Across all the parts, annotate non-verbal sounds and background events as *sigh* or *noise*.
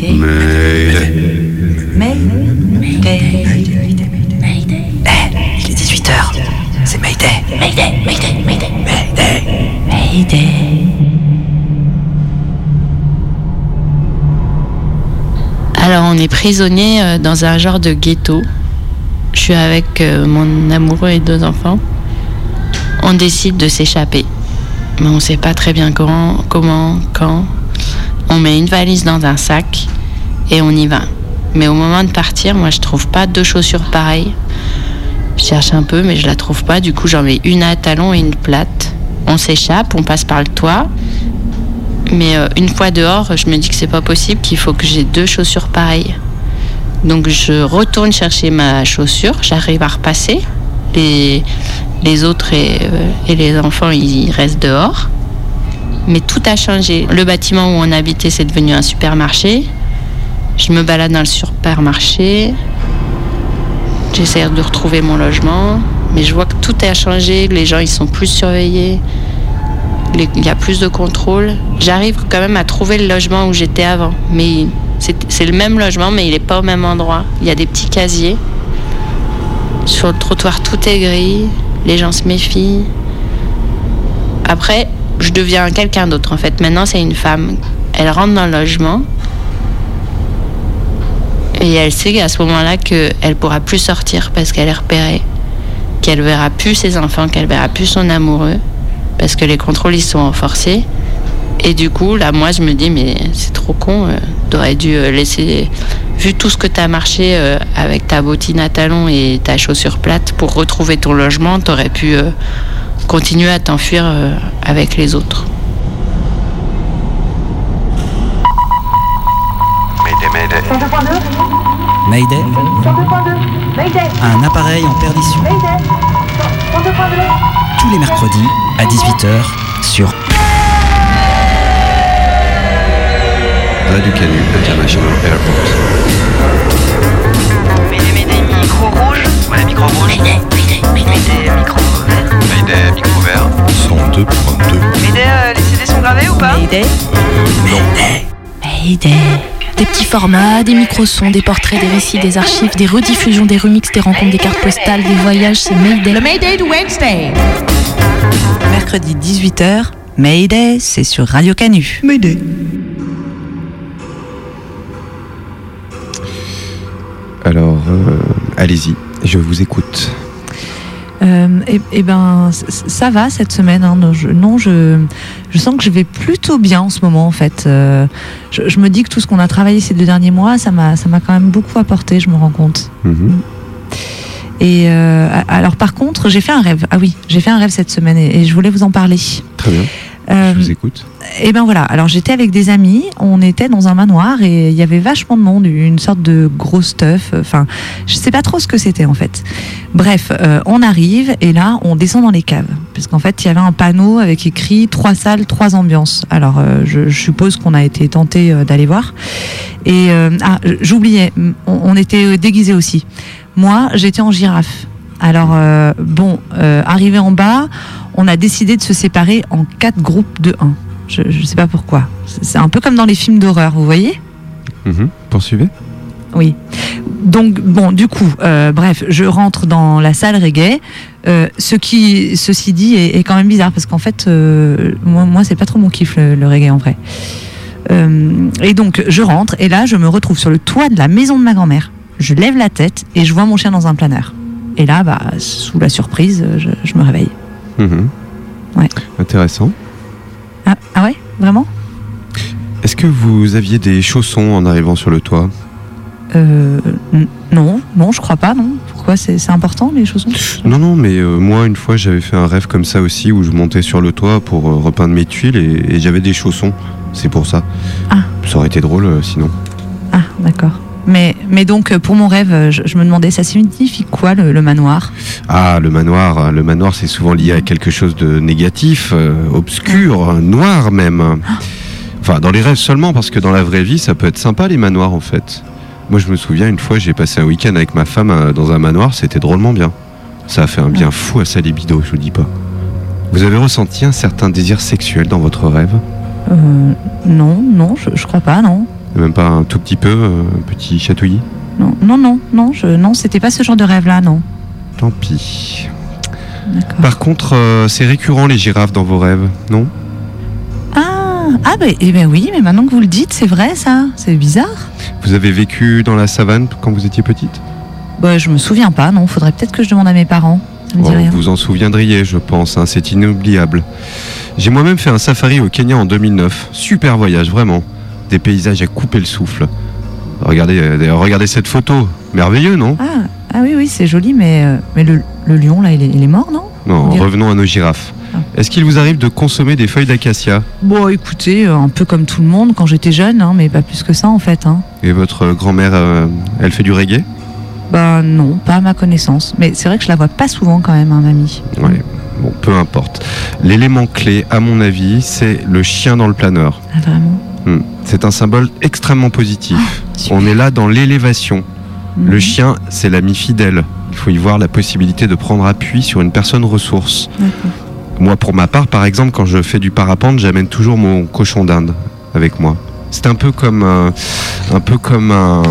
Mayday. Mayday. Mayday. Eh, il est 18h. C'est Mayday. Mayday. Mayday. Mayday. Mayday. Mayday. Alors on est prisonnier euh, dans un genre de ghetto. Je suis avec euh, mon amoureux et deux enfants. On décide de s'échapper. Mais on sait pas très bien comment, comment, quand. On met une valise dans un sac et on y va. Mais au moment de partir, moi je trouve pas deux chaussures pareilles. Je cherche un peu mais je la trouve pas. Du coup j'en mets une à talons et une plate. On s'échappe, on passe par le toit. Mais euh, une fois dehors, je me dis que c'est pas possible, qu'il faut que j'ai deux chaussures pareilles. Donc je retourne chercher ma chaussure, j'arrive à repasser. Les, les autres et, euh, et les enfants, ils restent dehors. Mais tout a changé. Le bâtiment où on habitait, c'est devenu un supermarché. Je me balade dans le supermarché. J'essaie de retrouver mon logement. Mais je vois que tout a changé. Les gens, ils sont plus surveillés. Il y a plus de contrôle. J'arrive quand même à trouver le logement où j'étais avant. Mais c'est le même logement, mais il n'est pas au même endroit. Il y a des petits casiers. Sur le trottoir, tout est gris. Les gens se méfient. Après, je deviens quelqu'un d'autre en fait. Maintenant, c'est une femme. Elle rentre dans le logement. Et elle sait qu'à ce moment-là qu'elle pourra plus sortir parce qu'elle est repérée. Qu'elle verra plus ses enfants, qu'elle verra plus son amoureux. Parce que les contrôles, ils sont renforcés. Et du coup, là, moi, je me dis, mais c'est trop con. euh, T'aurais dû euh, laisser. Vu tout ce que t'as marché euh, avec ta bottine à talons et ta chaussure plate pour retrouver ton logement, t'aurais pu euh, continuer à t'enfuir euh, avec les autres. Mayday, Mayday. Mayday Un appareil en perdition. Tous les mercredis à 18h sur Radio Canu International Airport. Mayday, Mayday, micro rouge. Voilà, micro rouge. Mayday, mayday, micro vert. Mayday, micro vert. 102.2. Mayday, euh, les CD sont gravés ou pas Mayday. Mayday. Mayday. Des petits formats, des micro-sons, des portraits, des récits, des archives, des rediffusions, des remixes, des rencontres, des cartes postales, des voyages, c'est Mayday. Le Mayday de Wednesday. Mercredi 18h, Mayday, c'est sur Radio Canu. Mayday. Alors, euh, allez-y, je vous écoute. Euh, eh eh ben, ça va cette semaine. hein. Non, je, non, je, je sens que je vais plutôt bien en ce moment, en fait. Euh, je, je me dis que tout ce qu'on a travaillé ces deux derniers mois, ça m'a, ça m'a quand même beaucoup apporté, je me rends compte. Mhm. Et euh, alors, par contre, j'ai fait un rêve. Ah oui, j'ai fait un rêve cette semaine et, et je voulais vous en parler. Très bien, je vous écoute. Et ben voilà, alors j'étais avec des amis, on était dans un manoir et il y avait vachement de monde, une sorte de gros stuff, enfin je sais pas trop ce que c'était en fait. Bref, euh, on arrive et là on descend dans les caves, parce qu'en fait il y avait un panneau avec écrit trois salles, trois ambiances. Alors euh, je, je suppose qu'on a été tenté euh, d'aller voir. Et euh, ah j'oubliais, on, on était déguisés aussi. Moi j'étais en girafe. Alors euh, bon, euh, arrivé en bas, on a décidé de se séparer en quatre groupes de 1. Je ne sais pas pourquoi. C'est un peu comme dans les films d'horreur, vous voyez? Mhm. Poursuivez Oui. Donc, bon, du coup, euh, bref, je rentre dans la salle reggae. Euh, ce qui, ceci dit, est, est quand même bizarre parce qu'en fait, euh, moi, moi c'est pas trop mon kiff le, le reggae en vrai. Et donc, je rentre et là, je me retrouve sur le toit de la maison de ma grand-mère. Je lève la tête et je vois mon chien dans un planeur. Et là, bah, sous la surprise, je, je me réveille. Mhm. Ouais. Intéressant. Ah, ah ouais Vraiment? Est-ce que vous aviez des chaussons en arrivant sur le toit? Euh, Non, non, je crois pas, non. Pourquoi c'est important les chaussons? Non, non, mais euh, moi, une fois, j'avais fait un rêve comme ça aussi, où je montais sur le toit pour euh, repeindre mes tuiles et, et j'avais des chaussons. C'est pour ça. Ah. Ça aurait été drôle sinon. Ah, d'accord. Mais, mais donc, euh, pour mon rêve, euh, je, je me demandais, ça signifie quoi le, le manoir? Ah, le manoir. Le manoir, c'est souvent lié à quelque chose de négatif, euh, obscur, noir même. Enfin, dans les rêves seulement, parce que dans la vraie vie, ça peut être sympa les manoirs en fait. Moi, je me souviens une fois, j'ai passé un week-end avec ma femme euh, dans un manoir, c'était drôlement bien. Ça a fait un bien fou à sa libido, je vous dis pas. Vous avez ressenti un certain désir sexuel dans votre rêve? Euh, Non, non, je, je crois pas, non. Même pas un tout petit peu, euh, un petit chatouillis Non, non, non, non, je, non, c'était pas ce genre de rêve-là, non. Tant pis. Par contre, euh, c'est récurrent les girafes dans vos rêves, non? Ah, ah ben, eh ben oui, mais maintenant que vous le dites, c'est vrai ça. C'est bizarre. Vous avez vécu dans la savane quand vous étiez petite? Bah, je me souviens pas, non. Faudrait peut-être que je demande à mes parents. Dit Oh. Vous en souviendriez, je pense, hein, c'est inoubliable. J'ai moi-même fait un safari au Kenya en 2009. Super voyage, vraiment. Des paysages à couper le souffle. Regardez, euh, regardez cette photo. Merveilleux, non Ah, ah oui, oui, c'est joli, mais, euh, mais le, le lion, là, il est, il est mort, non Non, revenons à nos girafes. Ah. Est-ce qu'il vous arrive de consommer des feuilles d'acacia Bon, écoutez, euh, un peu comme tout le monde quand j'étais jeune, hein, mais pas plus que ça, en fait. Hein. Et votre grand-mère, euh, elle fait du reggae Bah non, pas à ma connaissance. Mais c'est vrai que je la vois pas souvent quand même, hein, mamie. Ouais. Bon, peu importe. L'élément clé, à mon avis, c'est le chien dans le planeur. Ah, vraiment Hmm. C'est un symbole extrêmement positif. super. On est là dans l'élévation. Le Mhm. chien, c'est l'ami fidèle. Il faut y voir la possibilité de prendre appui sur une personne ressource. Moi, pour ma part, par exemple, quand je fais du parapente, j'amène toujours mon cochon d'Inde avec moi. C'est un peu comme un, un peu comme un,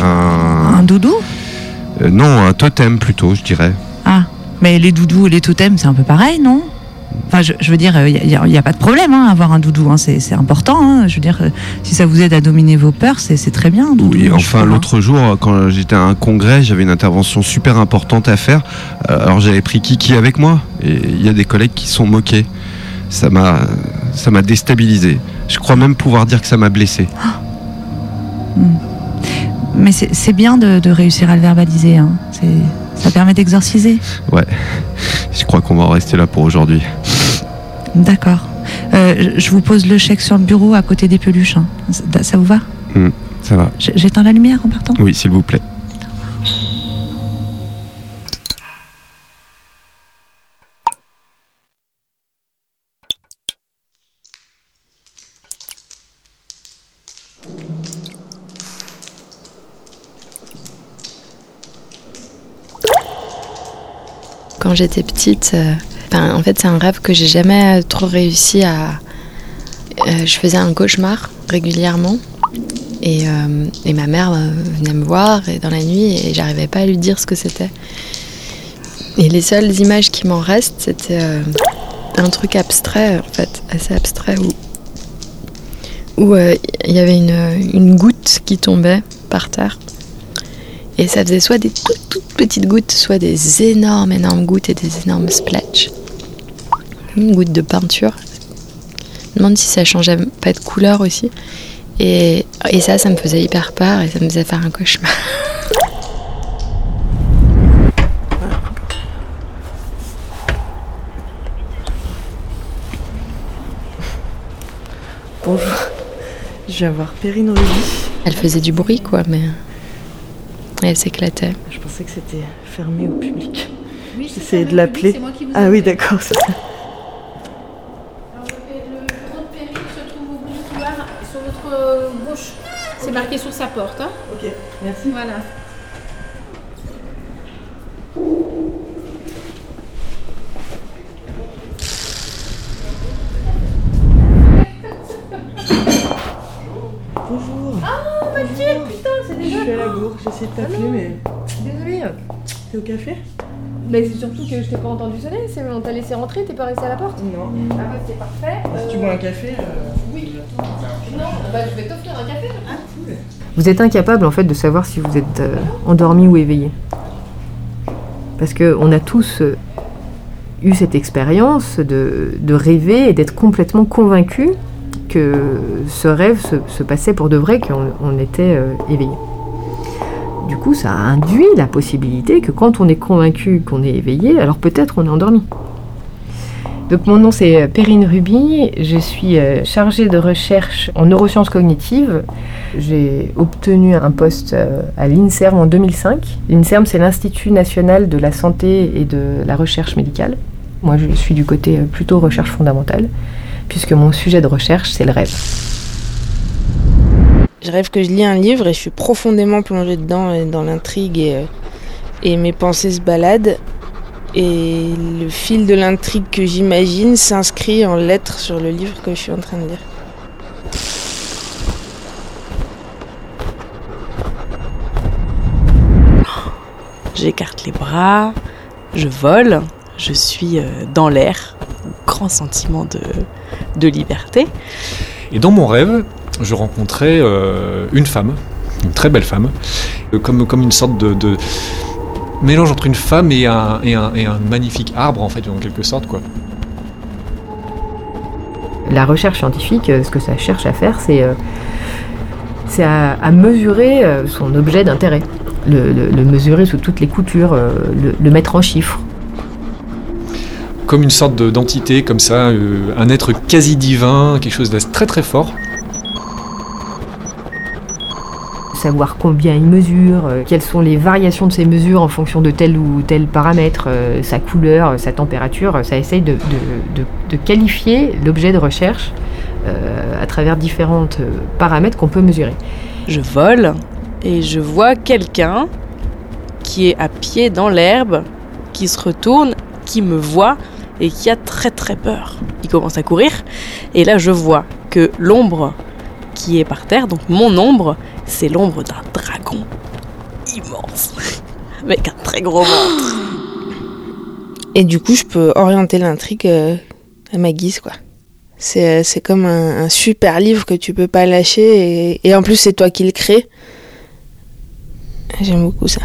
un- Un doudou euh, non, un totem plutôt, je dirais. Ah, mais les doudous et les totems, c'est un peu pareil, non? Enfin, je, je veux dire, il n'y a, pas de problème hein, à avoir un doudou, hein, c'est important. hein. Je veux dire, euh, si ça vous aide à dominer vos peurs, c'est très bien. un doudou, Oui, enfin l'autre jour, quand j'étais à un congrès, j'avais une intervention super importante à faire. Euh, Alors j'avais pris Kiki avec moi, et il y a des collègues qui se sont moqués. Ça m'a, ça m'a déstabilisé. Je crois même pouvoir dire que ça m'a blessé. Mais c'est bien de, de réussir à le verbaliser. hein. Ça permet d'exorciser. Je crois qu'on va en rester là pour aujourd'hui. D'accord. Euh, je vous pose le chèque sur le bureau à côté des peluches. hein. Ça, ça vous va? Ça va. J'éteins la lumière en partant? Oui, s'il vous plaît. Quand j'étais petite, euh, enfin, en fait, c'est un rêve que j'ai jamais trop réussi à. euh, je faisais un cauchemar régulièrement. Et, euh, ma mère venait me voir dans la nuit et j'arrivais pas à lui dire ce que c'était. Et les seules images qui m'en restent, c'était un truc abstrait, en fait, assez abstrait, où il y avait une goutte qui tombait par terre. Et ça faisait soit des toutes, toutes petites gouttes, soit des énormes, énormes gouttes et des énormes splatchs. Une goutte de peinture. Je me demande si ça changeait pas de couleur aussi. Et, et ça, ça me faisait hyper peur et ça me faisait faire un cauchemar. Bonjour. Je viens voir Perrine Ruby. Elle faisait du bruit, quoi, mais. Et elle s'éclatait. Je pensais que c'était fermé au public. Oui, J'essayais de le l'appeler. Ah oui, d'accord. c'est ça. Alors, le le bureau de Perrine se trouve au bout du couloir, sur votre gauche. C'est marqué sur sa porte. Hein. Ok, merci. Voilà. Bonjour. Oh, suis à la bourre, j'essaie de t'appeler, mais. Désolée. T'es au café? Mais c'est surtout que je t'ai pas entendu sonner. c'est- On t'a laissé rentrer, t'es pas resté à la porte? Non. Ah bah c'est parfait. Si tu bois un café, euh, Oui. Non, bah je vais t'offrir un café. Vous êtes incapable en fait de savoir si vous êtes euh, endormi ou éveillé. Parce qu'on a tous euh, eu cette expérience de, de rêver et d'être complètement convaincu que ce rêve se, se passait pour de vrai, qu'on on était euh, éveillé. Du coup, ça induit la possibilité que quand on est convaincu qu'on est éveillé, alors peut-être on est endormi. Donc mon nom c'est Perrine Ruby, je suis euh, chargée de recherche en neurosciences cognitives j'ai obtenu un poste euh, à l'INSERM en 2005. L'INSERM, c'est l'Institut national de la santé et de la recherche médicale. Moi, je suis du côté euh, plutôt recherche fondamentale, puisque mon sujet de recherche, c'est le rêve. Je rêve que je lis un livre et je suis profondément plongée dedans et dans l'intrigue et, euh, et mes pensées se baladent. Et le fil de l'intrigue que j'imagine s'inscrit en lettres sur le livre que je suis en train de lire. J'écarte les bras, je vole, je suis euh, dans l'air, grand sentiment de, de liberté. Et dans mon rêve, je rencontrais euh, une femme, une très belle femme, euh, comme, comme une sorte de, de mélange entre une femme et un, et, un, et un magnifique arbre, en fait, en quelque sorte, quoi. La recherche scientifique, euh, ce que ça cherche à faire, c'est c'est à, à mesurer son objet d'intérêt, le, le- le mesurer sous toutes les coutures, le, le mettre en chiffres. Comme une sorte de- d'entité, comme ça, un être quasi divin, quelque chose de très très fort. Savoir combien il mesure, euh, quelles sont les variations de ces mesures en fonction de tel ou tel paramètre, euh, sa couleur, euh, sa température. Ça essaye de, de- qualifier l'objet de recherche à travers différents paramètres qu'on peut mesurer. Je vole et je vois quelqu'un qui est à pied dans l'herbe, qui se retourne, qui me voit et qui a très très peur. Il commence à courir et là je vois que l'ombre qui est par terre, donc mon ombre, c'est l'ombre d'un dragon immense avec un très gros ventre. *gasps* Et du coup, je peux orienter l'intrigue euh, à ma guise, quoi. C'est euh, comme un, un super livre que tu peux pas lâcher et, et en plus c'est toi qui le crée. J'aime beaucoup ça.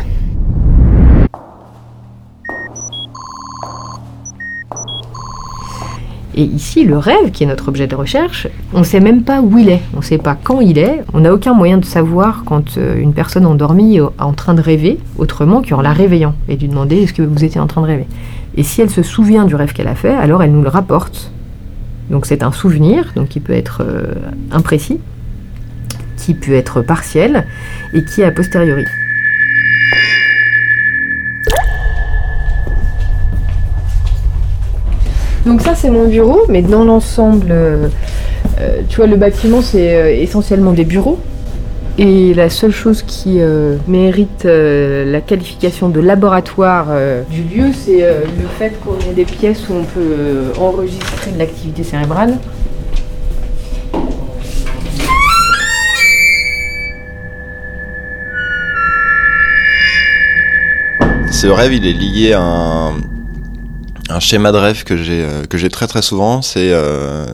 Et ici, le rêve, qui est notre objet de recherche, on ne sait même pas où il est, on ne sait pas quand il est, on n'a aucun moyen de savoir quand euh, une personne endormie est en train de rêver, autrement qu'en la réveillant, et lui demander est-ce que vous étiez en train de rêver? Et si elle se souvient du rêve qu'elle a fait, alors elle nous le rapporte. Donc c'est un souvenir, donc qui peut être euh, imprécis, qui peut être partiel, et qui est a posteriori. Donc ça c'est mon bureau, mais dans l'ensemble, euh, euh, tu vois, le bâtiment c'est euh, essentiellement des bureaux. Et la seule chose qui mérite la qualification de laboratoire du lieu, c'est le fait qu'on ait des pièces où on peut enregistrer de l'activité cérébrale. Ce rêve, il est lié à un, un schéma de rêve que j'ai euh, que j'ai très très souvent, c'est euh,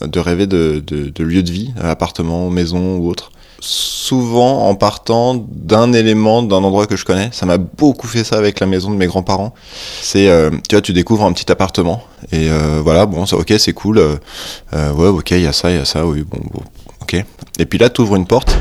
de rêver de, de, de lieux de vie, appartement, maison ou autre. Souvent en partant d'un élément, d'un endroit que je connais. Ça m'a beaucoup fait ça avec la maison de mes grands-parents. C'est, euh, tu vois, tu découvres un petit appartement et euh, voilà, bon, ça, ok, c'est cool. ouais, ok, il y a ça, il y a ça, oui, bon, bon, ok. Et puis là, tu ouvres une porte.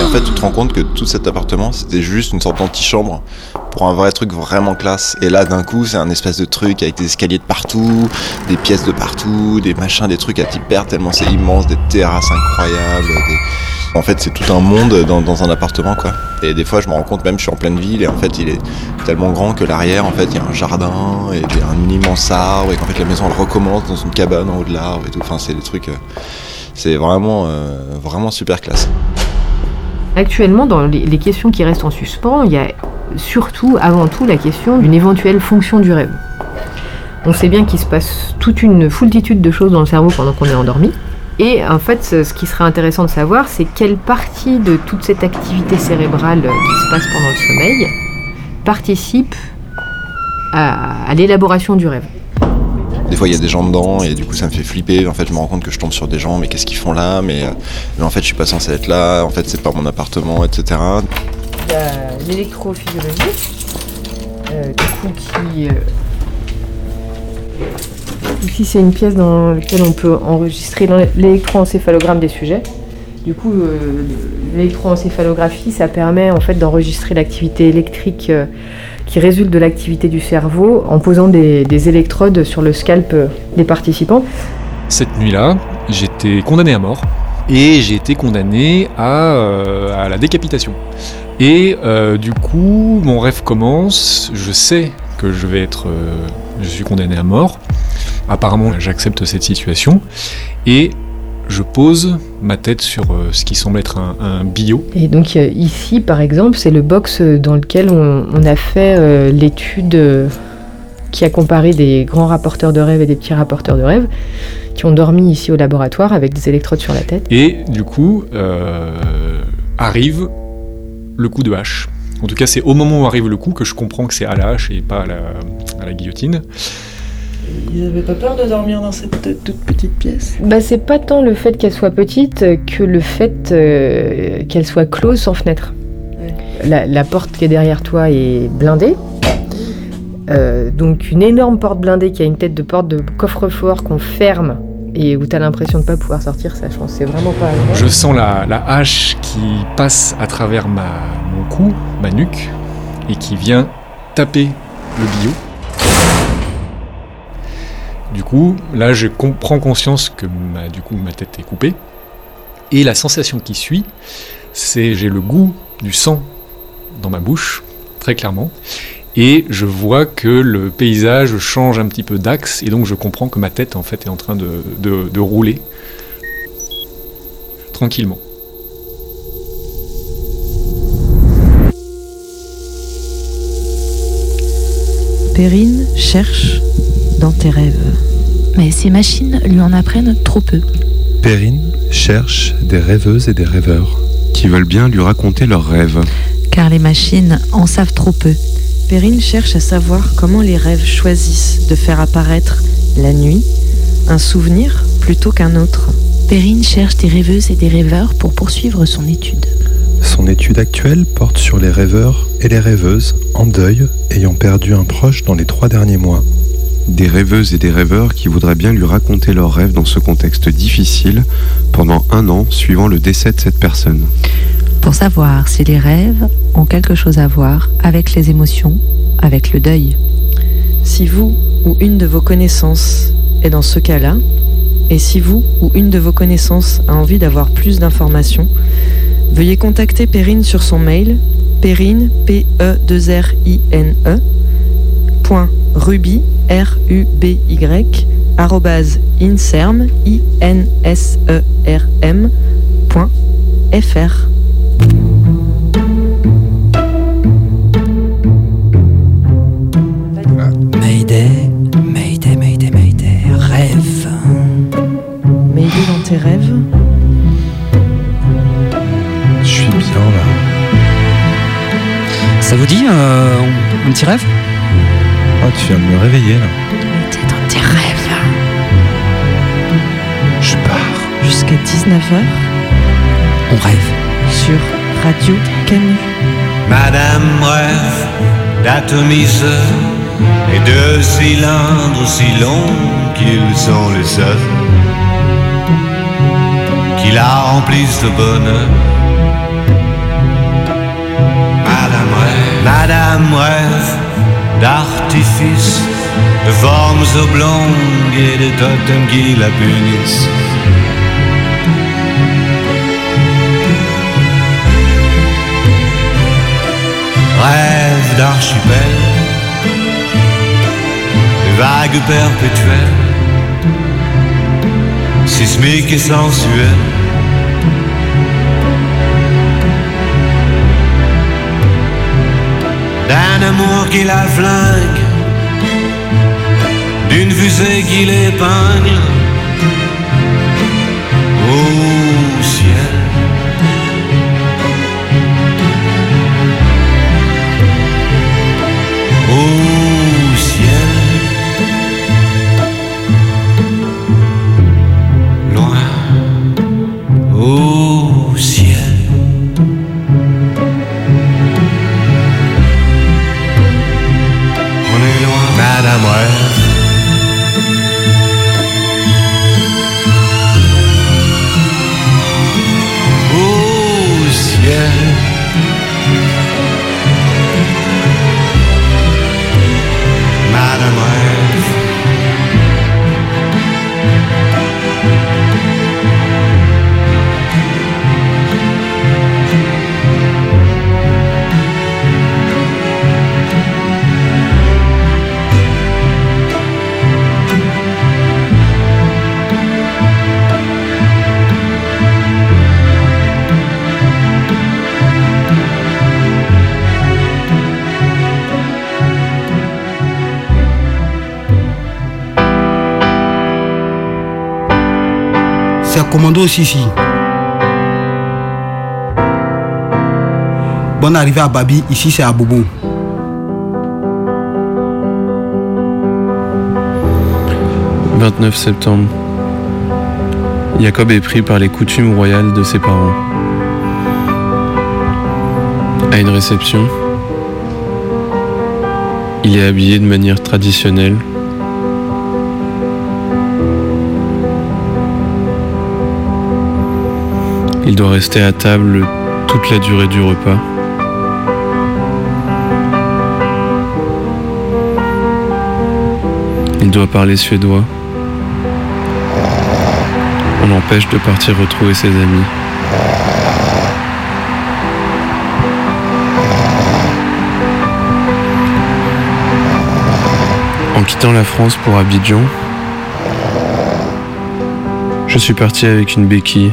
Et en fait, tu te rends compte que tout cet appartement, c'était juste une sorte d'antichambre pour un vrai truc vraiment classe. Et là, d'un coup, c'est un espèce de truc avec des escaliers de partout, des pièces de partout, des machins, des trucs à t'y perdre tellement c'est immense, des terrasses incroyables. En fait, c'est tout un monde dans, un appartement, quoi. Et des fois, je me rends compte même, je suis en pleine ville et en fait, il est tellement grand que l'arrière, en fait, il y a un jardin et un immense arbre et qu'en fait, la maison, elle recommence dans une cabane en haut de l'arbre et tout. Enfin, c'est des trucs. euh, c'est vraiment, euh, vraiment super classe. Actuellement, dans les, questions qui restent en suspens, il y a surtout, avant tout, la question d'une éventuelle fonction du rêve. On sait bien qu'il se passe toute une foultitude de choses dans le cerveau pendant qu'on est endormi. Et en fait, ce qui serait intéressant de savoir, c'est quelle partie de toute cette activité cérébrale qui se passe pendant le sommeil participe à l'élaboration du rêve. Des fois, il y a des gens dedans et du coup, ça me fait flipper. En fait, je me rends compte que je tombe sur des gens, mais qu'est-ce qu'ils font là? Mais, euh, mais en fait, je suis pas censé être là. En fait, c'est pas mon appartement, etc. Il y a l'électrophysiologie, euh, du coup qui... euh, Ici c'est une pièce dans laquelle on peut enregistrer l'é- l'électroencéphalogramme des sujets. Du coup, euh, l'électroencéphalographie, ça permet en fait d'enregistrer l'activité électrique euh, qui résulte de l'activité du cerveau en posant des, des électrodes sur le scalp euh, des participants. Cette nuit-là, j'étais condamné à mort et j'ai été condamné à, la décapitation. Et du coup, mon rêve commence, je sais que je vais être... je suis condamné à mort. Apparemment, j'accepte cette situation et je pose ma tête sur euh, ce qui semble être un, un bio. Et donc euh, ici, par exemple, c'est le box euh, dans lequel on, on a fait euh, l'étude euh, qui a comparé des grands rapporteurs de rêve et des petits rapporteurs de rêve qui ont dormi ici au laboratoire avec des électrodes sur la tête. Et du coup, euh, arrive le coup de hache. En tout cas, c'est au moment où arrive le coup que je comprends que c'est à la hache et pas à la, à la guillotine. Ils avaient pas peur de dormir dans cette toute petite pièce? Bah, c'est pas tant le fait qu'elle soit petite que le fait euh, qu'elle soit close sans fenêtre. La, la porte qui est derrière toi est blindée. Euh, donc une énorme porte blindée qui a une tête de porte de coffre-fort qu'on ferme et où t'as l'impression de pas pouvoir sortir, ça je pense que c'est vraiment pas agréable. Je sens la, la hache qui passe à travers ma, mon cou, ma nuque, et qui vient taper le billot. Du coup, là, je prends conscience que ma, du coup, ma tête est coupée. Et la sensation qui suit, c'est j'ai le goût du sang dans ma bouche, très clairement. Et je vois que le paysage change un petit peu d'axe, et donc je comprends que ma tête, en fait, est en train de, de- de rouler tranquillement. Perrine cherche dans tes rêves. Mais ces machines lui en apprennent trop peu. Perrine cherche des rêveuses et des rêveurs. Qui veulent bien lui raconter leurs rêves. Car les machines en savent trop peu. Perrine cherche à savoir comment les rêves choisissent de faire apparaître la nuit un souvenir plutôt qu'un autre. Perrine cherche des rêveuses et des rêveurs pour poursuivre son étude. Son étude actuelle porte sur les rêveurs et les rêveuses en deuil ayant perdu un proche dans les trois derniers mois. Des rêveuses et des rêveurs qui voudraient bien lui raconter leurs rêves dans ce contexte difficile pendant un an suivant le décès de cette personne. Pour savoir si les rêves ont quelque chose à voir avec les émotions, avec le deuil. Si vous ou une de vos connaissances est dans ce cas-là, et si vous ou une de vos connaissances a envie d'avoir plus d'informations, veuillez contacter Perrine sur son mail perrine p e 2 r i n e ruby r u b y arrobase inserm i n s e r m point fr. Mayday, Mayday, Mayday, Mayday, rêve. Mayday dans tes rêves Je suis bien là. Ça vous dit euh, un petit rêve? Oh, tu viens de me réveiller là. T'es dans tes rêves. Je pars. jusqu'à 19h On rêve. sur Radio Canu. Madame rêve d'atomiseur et de cylindres si longs qu'ils sont les seuls qui la remplissent de bonheur. Madame rêve, Madame rêve d'artifices, de formes oblongues et de totems qui la punissent. Rêve d'archipel, vagues perpétuelles, sismiques et sensuelles. D'un amour qui la flingue, d'une fusée qui l'épingle. Au commando ici. Bonne arrivée à Babi, ici c'est à Bobo. « 29 septembre. Jacob est pris par les coutumes royales de ses parents. À une réception, il est habillé de manière traditionnelle. Il doit rester à table toute la durée du repas. Il doit parler suédois. On l'empêche de partir retrouver ses amis. En quittant la France pour Abidjan, je suis parti avec une béquille.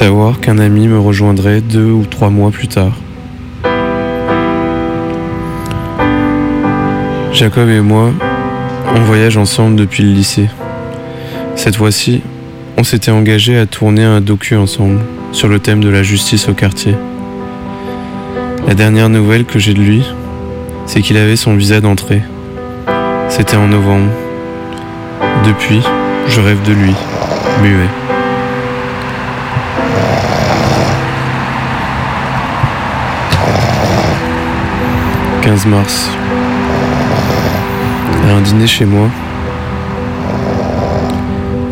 Savoir qu'un ami me rejoindrait deux ou trois mois plus tard. Jacob et moi, on voyage ensemble depuis le lycée. Cette fois-ci, on s'était engagé à tourner un docu ensemble sur le thème de la justice au quartier. La dernière nouvelle que j'ai de lui, c'est qu'il avait son visa d'entrée. C'était en novembre. Depuis, je rêve de lui, muet. « 15 mars. À un dîner chez moi.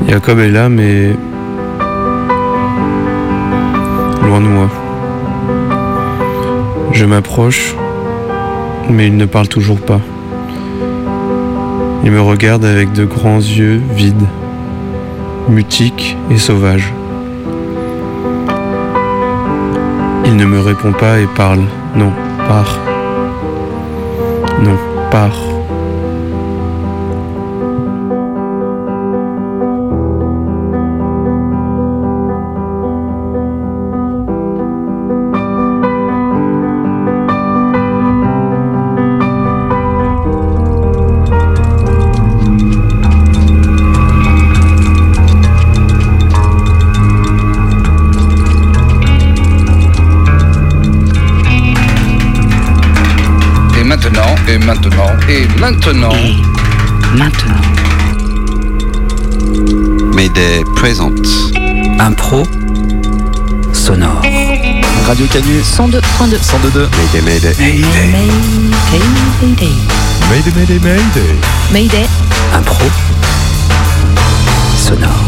Jacob est là, mais loin de moi. Je m'approche, mais il ne parle toujours pas. Il me regarde avec de grands yeux vides, mutiques et sauvages. Il ne me répond pas et parle. Non, pars. Non, pars. Et maintenant. Maintenant. Mayday présente. Impro sonore. Radio Canu 102.2. 102.2. Mayday, Mayday. Mayday. Mayday. Mayday, Mayday, Mayday. Mayday. Impro sonore.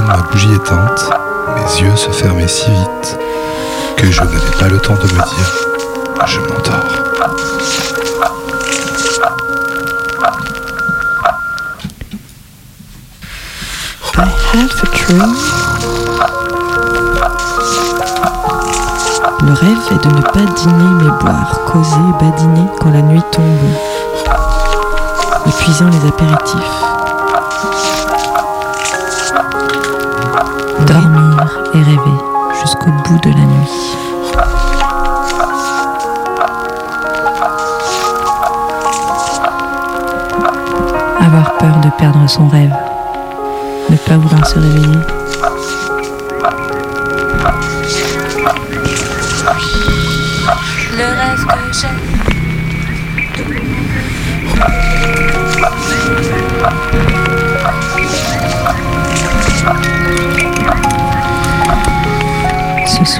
Ma bougie éteinte, mes yeux se fermaient si vite que je n'avais pas le temps de me dire je m'endors. Le rêve est de ne pas dîner mais boire, causer, badiner quand la nuit tombe, épuisant les apéritifs. Dormir et rêver jusqu'au bout de la nuit. Avoir peur de perdre son rêve. Ne pas vouloir se réveiller.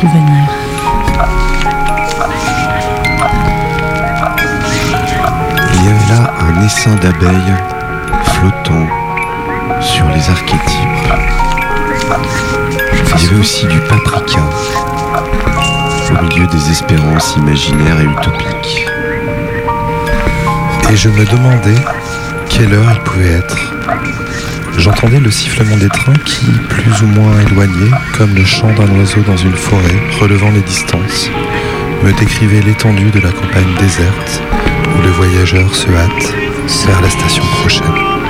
Il y avait là un essaim d'abeilles flottant sur les archétypes. Il y avait aussi du paprika au milieu des espérances imaginaires et utopiques. Et je me demandais quelle heure il pouvait être. J'entendais le sifflement des trains qui, plus ou moins éloignés, comme le chant d'un oiseau dans une forêt, relevant les distances, me décrivait l'étendue de la campagne déserte où le voyageur se hâte vers la station prochaine.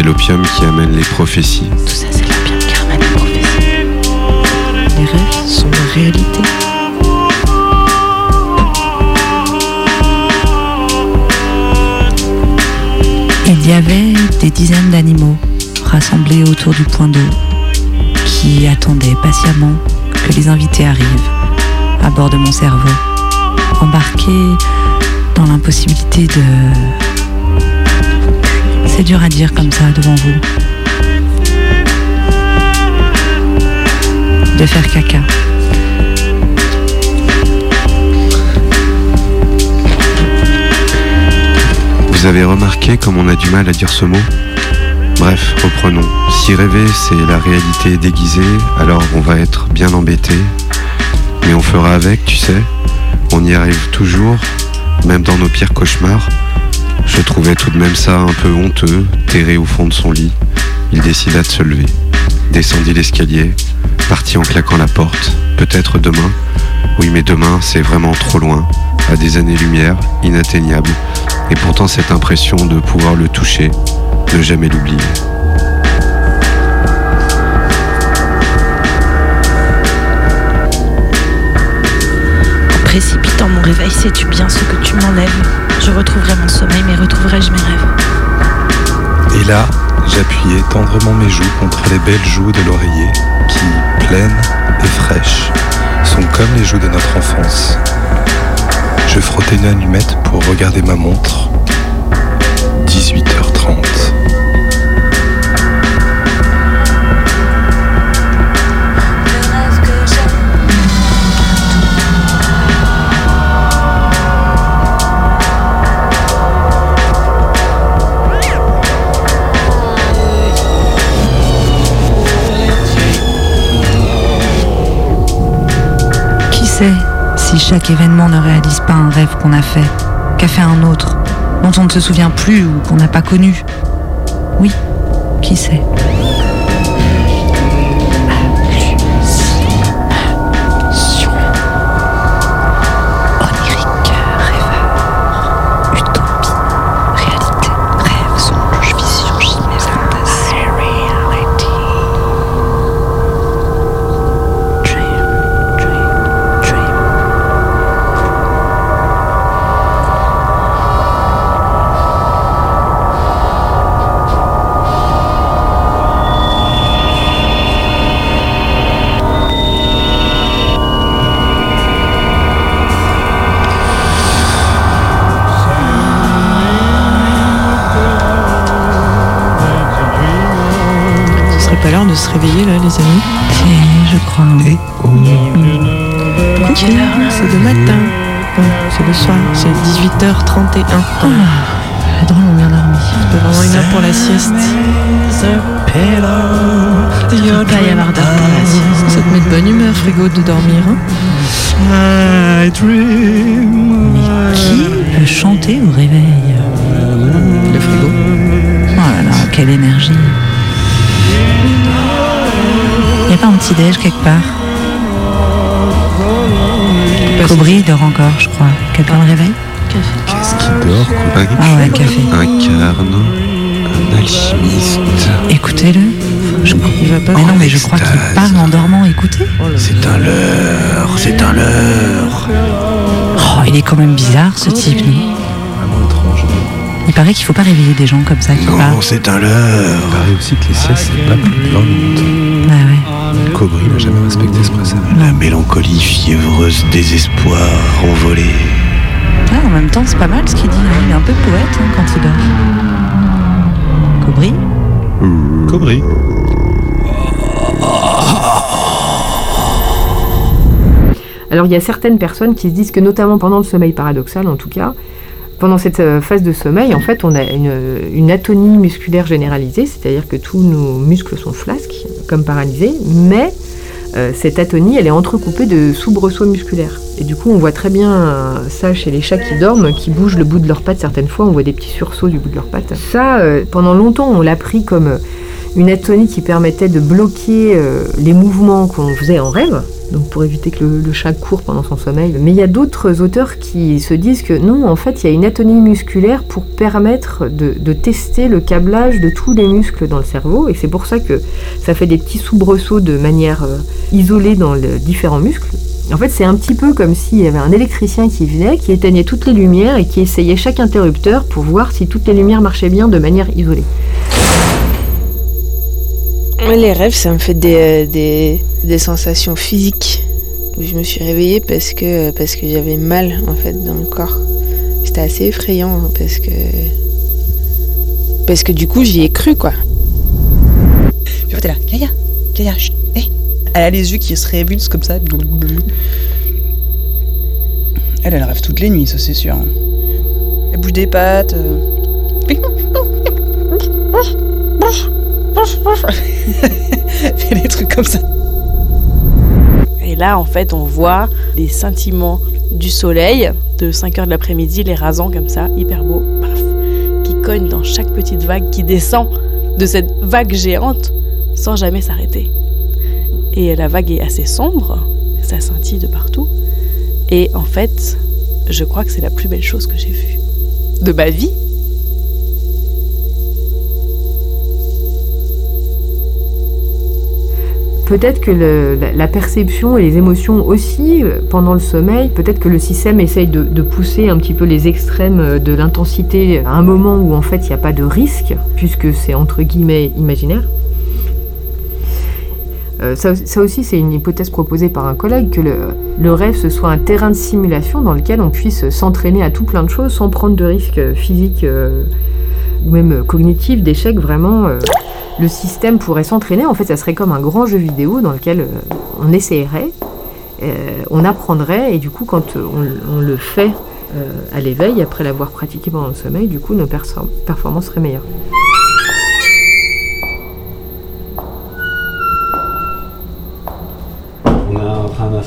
C'est l'opium qui amène les prophéties. Tout ça, c'est l'opium qui ramène les prophéties. Les rêves sont ma réalité. Il y avait des dizaines d'animaux rassemblés autour du point d'eau qui attendaient patiemment que les invités arrivent à bord de mon cerveau, embarqués dans l'impossibilité de... C'est dur à dire comme ça devant vous. De faire caca. Vous avez remarqué comme on a du mal à dire ce mot? Bref, reprenons. Si rêver c'est la réalité déguisée, alors on va être bien embêté. Mais on fera avec, tu sais. On y arrive toujours, même dans nos pires cauchemars. Je trouvais tout de même ça un peu honteux, terré au fond de son lit. Il décida de se lever, descendit l'escalier, partit en claquant la porte. Peut-être demain. Oui, mais demain, c'est vraiment trop loin, à des années-lumière, inatteignable. Et pourtant, cette impression de pouvoir le toucher, ne jamais l'oublier. En précipitant mon réveil, sais-tu bien ce que tu m'enlèves? Je retrouverai mon sommeil, mais retrouverai-je mes rêves Et là, j'appuyais tendrement mes joues contre les belles joues de l'oreiller, qui, pleines et fraîches, sont comme les joues de notre enfance. Je frottais une allumette pour regarder ma montre. 18h30. Qui chaque événement ne réalise pas un rêve qu'on a fait, qu'a fait un autre, dont on ne se souvient plus ou qu'on n'a pas connu. Oui, qui sait? Les amis je crois. Et oh. Coucou, c'est le matin. Bon, c'est le soir, c'est 18h31. Ah, la drôle, on bien dormi. C'est vraiment une heure pour la sieste. Il ne pas y avoir d'heure pour la sieste. Ça te met de bonne humeur, frigo, de dormir. Hein Mais qui peut chanter au réveil Le frigo? Oh là là, quelle énergie. Y a pas un petit déj quelque part Cobry dort encore, je crois. Quelqu'un le réveille Qu'est-ce qui dort Cobry Ah ouais, café. Un carne, un alchimiste. Écoutez-le. Je... Mais non, mais je crois qu'il parle en dormant. Écoutez. C'est un leurre, c'est un leurre. Oh, il est quand même bizarre ce type, non Il paraît qu'il faut pas réveiller des gens comme ça qui parlent. Non, c'est un leurre. Il paraît aussi que les siestes, c'est pas plus de 20 minutes. Ouais, ouais. Cobry n'a jamais respecté ce précédent. La mélancolie fiévreuse, désespoir envolé. Ah, en même temps, c'est pas mal ce qu'il dit. hein. Il est un peu poète hein, quand il dort. Cobry Cobry. Alors il y a certaines personnes qui se disent que notamment pendant le sommeil paradoxal en tout cas, pendant cette euh, phase de sommeil, en fait on a une, atonie musculaire généralisée, c'est-à-dire que tous nos muscles sont flasques, comme paralysés, mais euh, cette atonie elle est entrecoupée de soubresauts musculaires. Et du coup on voit très bien euh, ça chez les chats qui dorment, qui bougent le bout de leurs pattes certaines fois, on voit des petits sursauts du bout de leurs pattes. Ça, pendant longtemps on l'a pris comme une atonie qui permettait de bloquer euh, les mouvements qu'on faisait en rêve, donc pour éviter que le, chat court pendant son sommeil. Mais il y a d'autres auteurs qui se disent que non, en fait, il y a une atonie musculaire pour permettre de, de tester le câblage de tous les muscles dans le cerveau, et c'est pour ça que ça fait des petits soubresauts de manière euh, isolée dans les différents muscles. En fait, c'est un petit peu comme s'il y avait un électricien qui venait, qui éteignait toutes les lumières et qui essayait chaque interrupteur pour voir si toutes les lumières marchaient bien de manière isolée. Les rêves, ça me fait des, euh, des, sensations physiques. Où je me suis réveillée parce que, parce que j'avais mal en fait dans le corps. C'était assez effrayant hein, parce que. Parce que du coup, j'y ai cru quoi. Puis t'es là, Kaya, Kaya. Elle a les yeux qui se révulsent comme ça. Elle, elle rêve toutes les nuits, ça c'est sûr. Elle bouge des pattes. euh. *laughs* Fait des trucs comme ça. Et là, en fait, on voit les scintillements du soleil de 5h de l'après-midi, les rasants comme ça, hyper beaux, paf, qui cognent dans chaque petite vague qui descend de cette vague géante sans jamais s'arrêter. Et la vague est assez sombre, ça scintille de partout. Et en fait, je crois que c'est la plus belle chose que j'ai vue de ma vie. Peut-être que la, perception et les émotions aussi, euh, pendant le sommeil, peut-être que le système essaye de, pousser un petit peu les extrêmes euh, de l'intensité à un moment où en fait il n'y a pas de risque, puisque c'est entre guillemets imaginaire. Euh, ça, ça aussi, c'est une hypothèse proposée par un collègue, que le, rêve ce soit un terrain de simulation dans lequel on puisse s'entraîner à tout plein de choses sans prendre de risques physiques ou même cognitifs, d'échecs. Vraiment, euh, le système pourrait s'entraîner. En fait, ça serait comme un grand jeu vidéo dans lequel euh, on essayerait, euh, on apprendrait, et du coup, quand on, on le fait à l'éveil, après l'avoir pratiqué pendant le sommeil, du coup, nos performances seraient meilleures.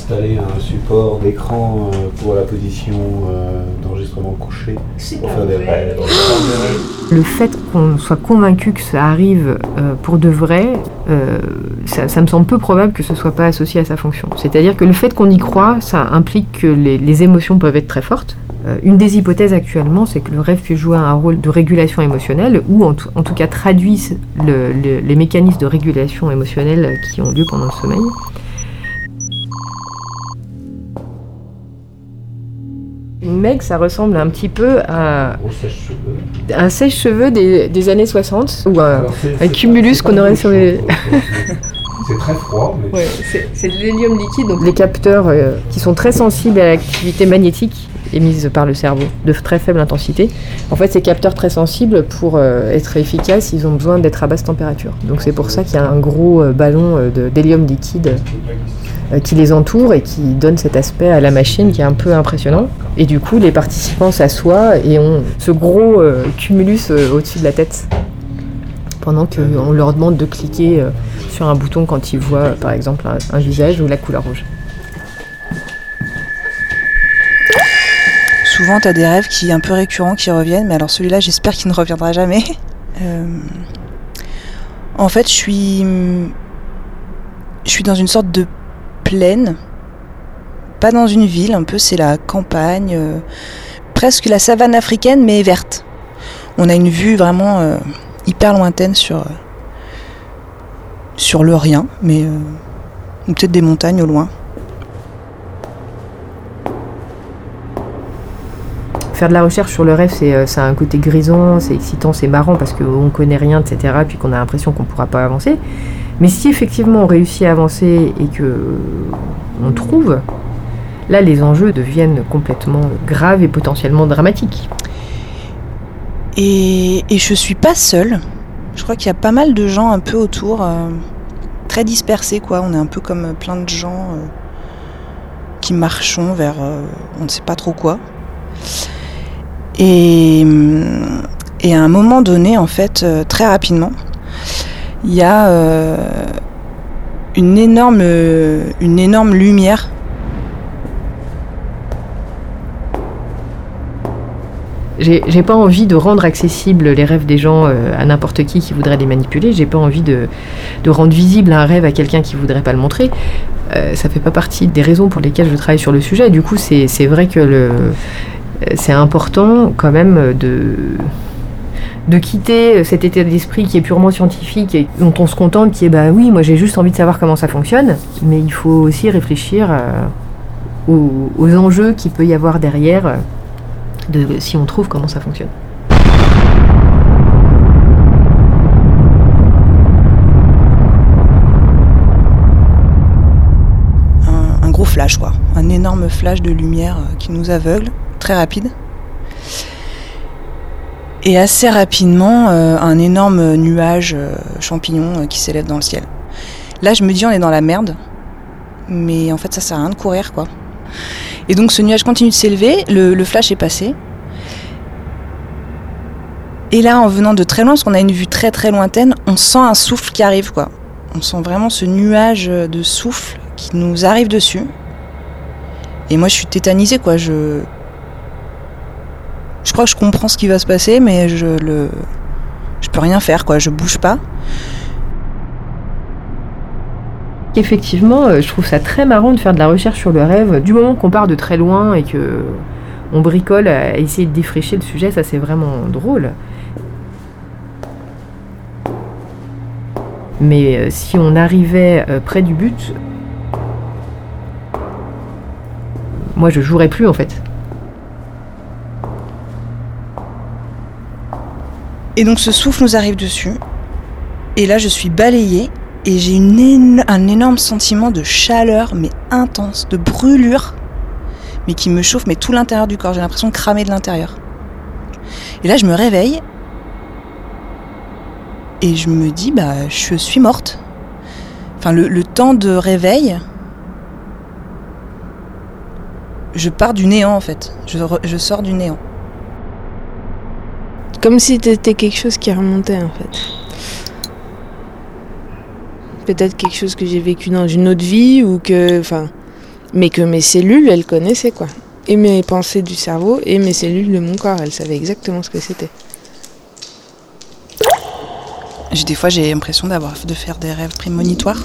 D'installer un support d'écran euh, pour la position euh, d'enregistrement couché pour faire des rêves. Le fait qu'on soit convaincu que ça arrive euh, pour de vrai, euh, ça, ça me semble peu probable que ce soit pas associé à sa fonction. C'est-à-dire que le fait qu'on y croit, ça implique que les, les émotions peuvent être très fortes. Euh, une des hypothèses actuellement, c'est que le rêve puisse jouer un rôle de régulation émotionnelle, ou en, tout- en tout cas traduise le- le- les mécanismes de régulation émotionnelle qui ont lieu pendant le sommeil. Une meg, ça ressemble un petit peu à un sèche-cheveux des, des années 60 ou un, Alors, c'est- un c'est cumulus pas- qu'on aurait sur les. quoi. *laughs* C'est très froid, mais Ouais, c'est c'est de l'hélium liquide, donc les capteurs euh, qui sont très sensibles à l'activité magnétique émises par le cerveau, de très faible intensité. En fait, ces capteurs très sensibles, pour euh, être efficaces, ils ont besoin d'être à basse température. Donc c'est pour ça qu'il y a un gros euh, ballon euh, de- d'hélium liquide euh, qui les entoure et qui donne cet aspect à la machine qui est un peu impressionnant. Et du coup, les participants s'assoient et ont ce gros euh, cumulus euh, au-dessus de la tête pendant qu'on leur demande de cliquer euh, sur un bouton quand ils voient, par exemple, un, visage ou la couleur rouge. Souvent, tu as des rêves qui un peu récurrents qui reviennent, mais alors celui-là, j'espère qu'il ne reviendra jamais. *laughs* Euh, En fait, je suis. Je suis dans une sorte de plaine. Pas dans une ville, un peu, c'est la campagne. euh, presque la savane africaine, mais verte. On a une vue vraiment euh, hyper lointaine sur. euh, le rien, mais. peut-être des montagnes au loin. Faire de la recherche sur le rêve, c'est ça un côté grisant, c'est excitant, c'est marrant parce qu'on connaît rien, etc. Puis qu'on a l'impression qu'on ne pourra pas avancer. Mais si effectivement on réussit à avancer et que on trouve, là les enjeux deviennent complètement graves et potentiellement dramatiques. Et, et je suis pas seule. Je crois qu'il y a pas mal de gens un peu autour, euh, très dispersés quoi. On est un peu comme plein de gens euh, qui marchons vers euh, on ne sait pas trop quoi. Et, à un moment donné, en fait, très rapidement, il y a euh, une énorme, euh, une énorme lumière J'ai pas envie de rendre accessibles les rêves des gens euh, à n'importe qui qui voudrait les manipuler. J'ai pas envie de, de rendre visible un rêve à quelqu'un qui voudrait pas le montrer. Euh, ça fait pas partie des raisons pour lesquelles je travaille sur le sujet. Du coup, c'est vrai que le c'est important quand même de de quitter cet état d'esprit qui est purement scientifique et dont on se contente, qui est bah oui, moi j'ai juste envie de savoir comment ça fonctionne, mais il faut aussi réfléchir euh, aux, enjeux qu'il peut y avoir derrière euh, si on trouve comment ça fonctionne. un, gros flash, quoi. Un énorme flash de lumière euh, qui nous aveugle, très rapide. Et assez rapidement, euh, un énorme nuage euh, champignon euh, qui s'élève dans le ciel. Là, je me dis, on est dans la merde. Mais en fait, ça sert à rien de courir, quoi. Et donc, ce nuage continue de s'élever, le, flash est passé. Et là, en venant de très loin, parce qu'on a une vue très très lointaine, on sent un souffle qui arrive, quoi. On sent vraiment ce nuage de souffle qui nous arrive dessus. Et moi, je suis tétanisée, quoi. Je. Je crois que je comprends ce qui va se passer, mais je le. Je peux rien faire, quoi. Je bouge pas. Effectivement, euh, je trouve ça très marrant de faire de la recherche sur le rêve. Du moment qu'on part de très loin et que on bricole à essayer de défricher le sujet, ça c'est vraiment drôle. Mais euh, si on arrivait euh, près du but, moi je jouerais plus en fait. Et donc, ce souffle nous arrive dessus. Et là, je suis balayée. Et j'ai un énorme sentiment de chaleur, mais intense, de brûlure, mais qui me chauffe, mais tout l'intérieur du corps. J'ai l'impression de cramer de l'intérieur. Et là, je me réveille. Et je me dis, bah, je suis morte. Enfin, le, temps de réveil, je pars du néant en fait. Je sors du néant. Comme si t'étais quelque chose qui remontait en fait. Peut-être quelque chose que j'ai vécu dans une autre vie ou que. Enfin. Mais que mes cellules, elles connaissaient quoi. Et mes pensées du cerveau et mes cellules de mon corps, elles savaient exactement ce que c'était. Des fois j'ai l'impression d'avoir de faire des rêves prémonitoires.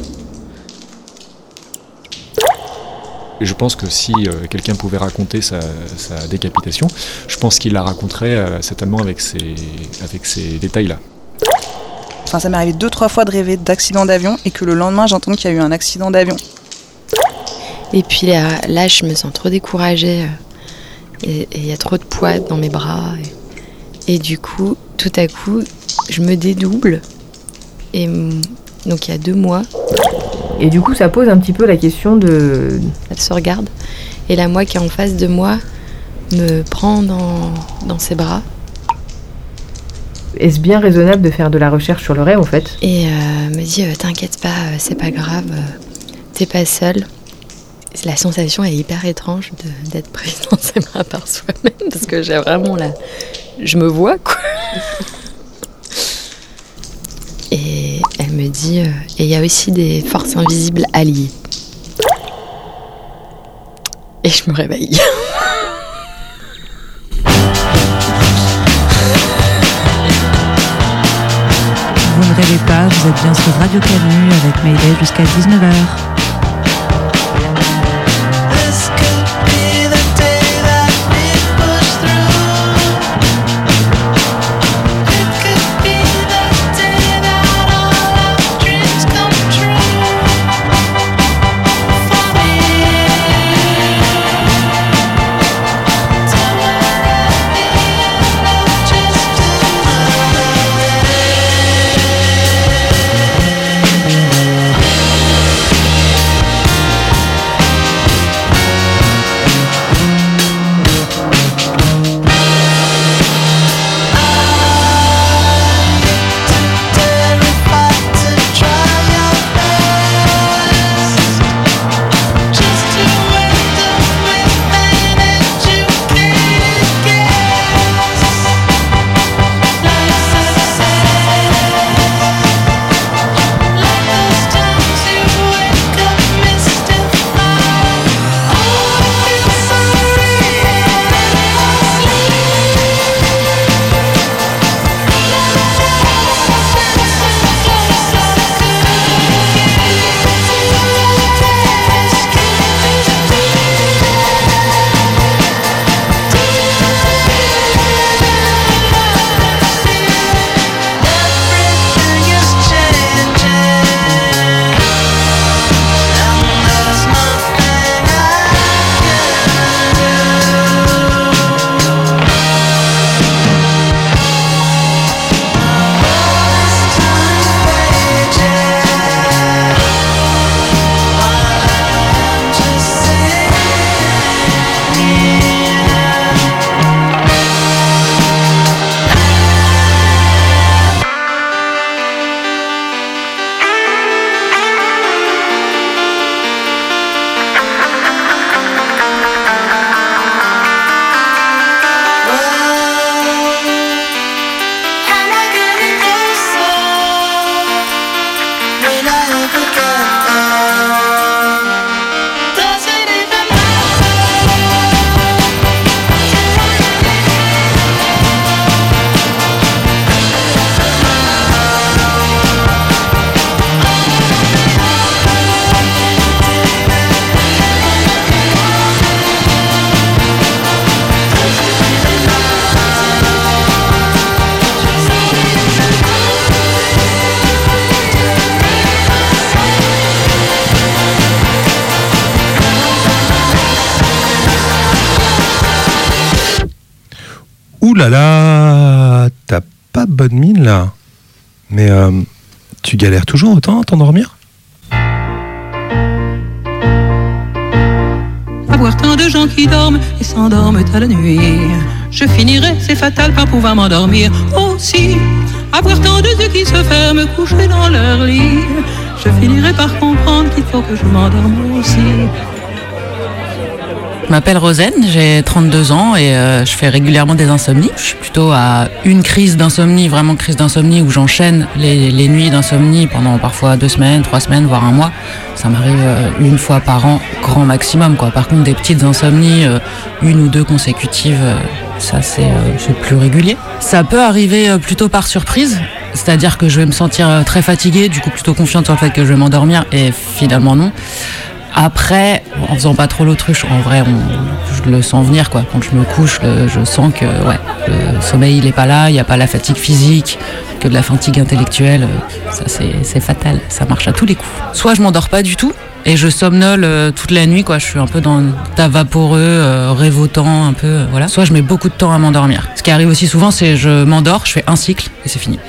Et je pense que si euh, quelqu'un pouvait raconter sa, sa décapitation, je pense qu'il la raconterait euh, certainement avec ces, avec ces détails-là. Enfin, ça m'est arrivé deux trois fois de rêver d'accident d'avion et que le lendemain j'entends qu'il y a eu un accident d'avion. Et puis là, là, je me sens trop découragée. euh, Et il y a trop de poids dans mes bras. Et, et du coup, tout à coup, je me dédouble. Et hum, donc il y a deux mois. Et du coup, ça pose un petit peu la question de. Elle se regarde. Et la moi qui est en face de moi me prend dans, dans ses bras Est-ce bien raisonnable de faire de la recherche sur le rêve en fait? Et euh, me dit euh, T'inquiète pas, euh, c'est pas grave, t'es pas seule. La sensation est hyper étrange d'être prise *laughs* dans ses bras par soi-même parce que j'ai vraiment la. Je me vois quoi. *laughs* Et elle me dit euh, Et il y a aussi des forces invisibles alliées. Et je me réveille. Vous ne rêvez pas, vous êtes bien sur Radio Canu avec Mayday jusqu'à 19h. Galères toujours autant à t'endormir? Avoir tant de gens qui dorment et s'endorment à la nuit. Je finirai, c'est fatal, par pouvoir m'endormir aussi. Avoir tant de yeux qui se ferment, couchés dans leur lit. Je finirai par comprendre qu'il faut que je m'endorme aussi. Je m'appelle Rosane, j'ai 32 ans et euh, je fais régulièrement des insomnies. Je suis plutôt à une crise d'insomnie, vraiment crise d'insomnie, où j'enchaîne les, nuits d'insomnie pendant parfois deux semaines, trois semaines, voire un mois. Ça m'arrive euh, une fois par an, grand maximum. Par contre, des petites insomnies, euh, une ou deux consécutives, ça c'est plus régulier. Ça peut arriver plutôt par surprise, c'est-à-dire que je vais me sentir très fatiguée, du coup plutôt confiante sur le fait que je vais m'endormir, et finalement non. Après, en faisant pas trop l'autruche, en vrai, je le sens venir quoi. Quand je me couche, je sens que ouais, le sommeil il est pas là, il n'y a pas la fatigue physique, que de la fatigue intellectuelle. euh, Ça c'est fatal, ça marche à tous les coups. Soit je m'endors pas du tout et je somnole euh, toute la nuit quoi. Je suis un peu dans tas vaporeux, euh, un peu, euh, voilà. Soit je mets beaucoup de temps à m'endormir. Ce qui arrive aussi souvent, c'est je m'endors, je fais un cycle et c'est fini.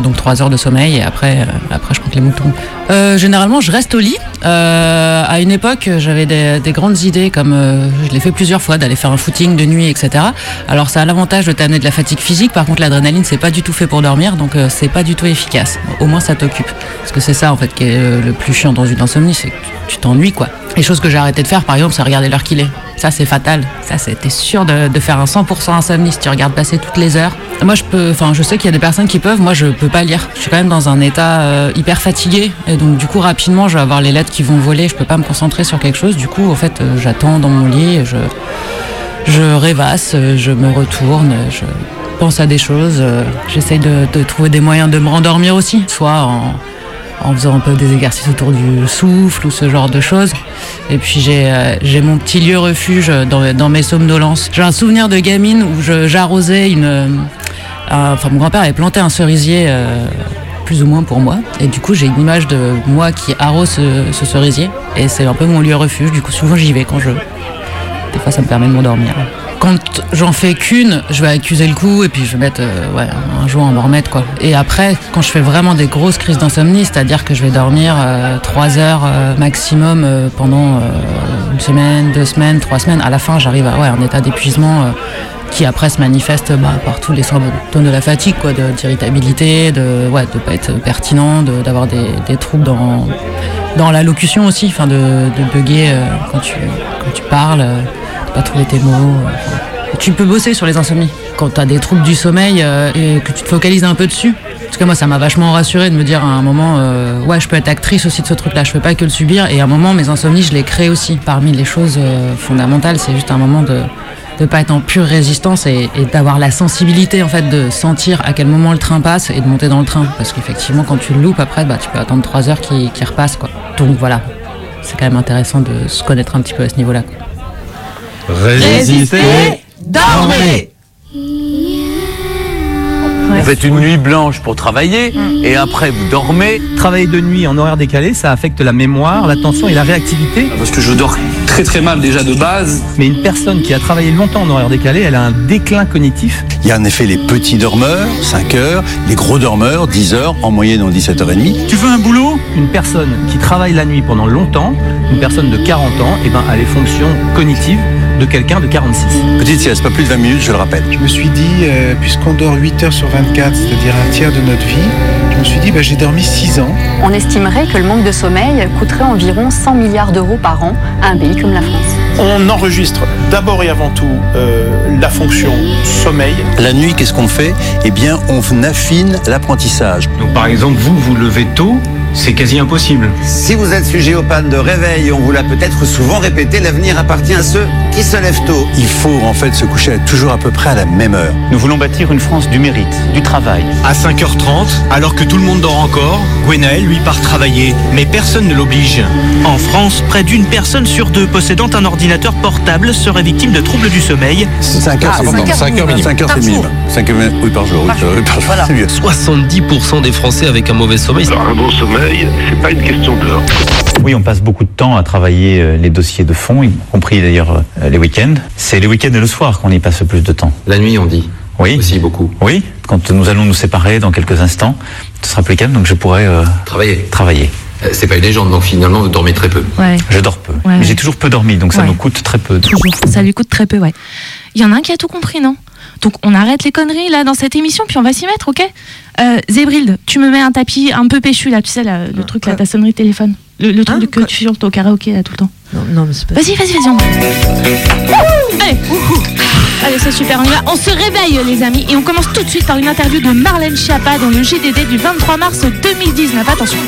Donc trois heures de sommeil et après, euh, après je compte les moutons. Euh, généralement, je reste au lit. Euh, à une époque, j'avais des, des grandes idées, comme euh, je l'ai fait plusieurs fois, d'aller faire un footing de nuit, etc. Alors, ça a l'avantage de t'amener de la fatigue physique. Par contre, l'adrénaline, c'est pas du tout fait pour dormir, donc euh, c'est pas du tout efficace. Au moins, ça t'occupe. Parce que c'est ça, en fait, qui est le plus chiant dans une insomnie, c'est que tu- tu t'ennuies, quoi. Les choses que j'ai arrêté de faire, par exemple, c'est regarder l'heure qu'il est. Ça, c'est fatal. Ça, c'était sûr de, de faire un 100% insomnie si tu regardes passer toutes les heures. Moi, je peux, enfin, je sais qu'il y a des personnes qui peuvent. Moi, je peux pas lire. Je suis quand même dans un état euh, hyper fatigué. Et donc, du coup, rapidement, je vais avoir les lettres qui vont voler. Je peux pas me concentrer sur quelque chose. Du coup, en fait, euh, j'attends dans mon lit. Je, je rêvasse, euh, je me retourne, je pense à des choses. J'essaye de, trouver des moyens de me rendormir aussi. Soit en, faisant un peu des exercices autour du souffle ou ce genre de choses. Et puis j'ai mon petit lieu refuge dans, dans mes somnolences. J'ai un souvenir de gamine où j'arrosais une... un- Enfin, mon grand-père avait planté un cerisier euh, plus ou moins pour moi. Et du coup, j'ai une image de moi qui arrose ce, ce cerisier. Et c'est un peu mon lieu refuge. Du coup, souvent, j'y vais quand je. Des fois, ça me permet de m'endormir. Quand j'en fais qu'une, je vais accuser le coup et puis je vais mettre euh, ouais, un jour en me remettre quoi. Et après, quand je fais vraiment des grosses crises d'insomnie, c'est-à-dire que je vais dormir euh, trois heures euh, maximum pendant une semaine, deux semaines, trois semaines, à la fin j'arrive à ouais, un état d'épuisement qui après se manifeste bah, par tous les symptômes de la fatigue, quoi, d'irritabilité, de ouais, de pas être pertinent, d'avoir des, des troubles dans dans la locution aussi, de, de bugger euh, quand tu quand tu parles, euh, de pas trouver tes mots. euh, tu peux bosser sur les insomnies quand tu as des troubles du sommeil euh, et que tu te focalises un peu dessus. Parce que moi, ça m'a vachement rassuré de me dire à un moment, ouais, je peux être actrice aussi de ce truc-là, je fais pas que le subir. Et à un moment, mes insomnies, je les crée aussi. Parmi les choses fondamentales, c'est juste un moment de de pas être en pure résistance et, et d'avoir la sensibilité en fait de sentir à quel moment le train passe et de monter dans le train parce qu'effectivement quand tu le loupes après bah tu peux attendre trois heures qu'il repasse quoi donc voilà c'est quand même intéressant de se connaître un petit peu à ce niveau là Résistez, dormez. Vous faites une nuit blanche pour travailler et après vous dormez. Travailler de nuit en horaire décalé, ça affecte la mémoire, l'attention et la réactivité. Parce que je dors très très mal déjà de base. Mais une personne qui a travaillé longtemps en horaire décalé, elle a un déclin cognitif. Il y a en effet les petits dormeurs, 5 heures, les gros dormeurs, 10 heures, en moyenne en 17h30. Tu veux un boulot? Une personne qui travaille la nuit pendant longtemps, une personne de 40 ans, eh ben, a les fonctions cognitives de quelqu'un de 46. Petite sieste, pas plus de 20 minutes, je le rappelle. Je me suis dit, euh, puisqu'on dort 8 heures sur 24, c'est-à-dire un tiers de notre vie, je me suis dit, bah, j'ai dormi 6 ans. On estimerait que le manque de sommeil coûterait environ 100 milliards d'euros par an à un pays comme la France. On enregistre d'abord et avant tout euh, la fonction sommeil. La nuit, qu'est-ce qu'on fait? Eh bien, on affine l'apprentissage. Donc par exemple, vous, vous levez tôt, c'est quasi impossible. Si vous êtes sujet aux pannes de réveil, on vous l'a peut-être souvent répété, l'avenir appartient à ceux qui se lèvent tôt. Il faut en fait se coucher toujours à peu près à la même heure. Nous voulons bâtir une France du mérite, du travail. À 5h30, alors que tout le monde dort encore, Gwenaël, lui, part travailler. Mais personne ne l'oblige. En France, près d'une personne sur deux possédant un ordinateur portable serait victime de troubles du sommeil. 5 heures, c'est bon. 5 heures, 5 heures, c'est minimum. 5 heures, oui, par jour. Oui, par jour, c'est mieux. 70% des Français avec un mauvais sommeil. un bon sommeil, c'est pas une question d'heure. Oui, on passe beaucoup de temps à travailler euh, les dossiers de fond, y compris d'ailleurs euh, les week-ends. C'est les week-ends et le soir qu'on y passe le plus de temps. La nuit, on dit. Oui. Aussi beaucoup. Oui. Quand nous allons nous séparer dans quelques instants, ce sera plus calme, donc je pourrai euh, Travailler. travailler. C'est pas une légende, donc finalement, vous dormez très peu. Ouais. Je dors peu. Ouais. j'ai toujours peu dormi, donc ça Ouais. nous coûte très peu. Toujours. Ça lui coûte très peu, ouais. Il y en a un qui a tout compris, non? Donc on arrête les conneries là dans cette émission, puis on va s'y mettre, ok euh, Zébrilde, tu me mets un tapis un peu péchu là, tu sais, là, le truc là, ta sonnerie de téléphone. Le, le truc que tu chantes au karaoké là tout le temps. Non, non mais c'est pas. Vas-y, vas-y, vas-y. on- Allez, Allez, c'est super, on y va. On se réveille, les amis, et on commence tout de suite par une interview de Marlène Schiappa dans le GDD du 23 mars 2019. Attention.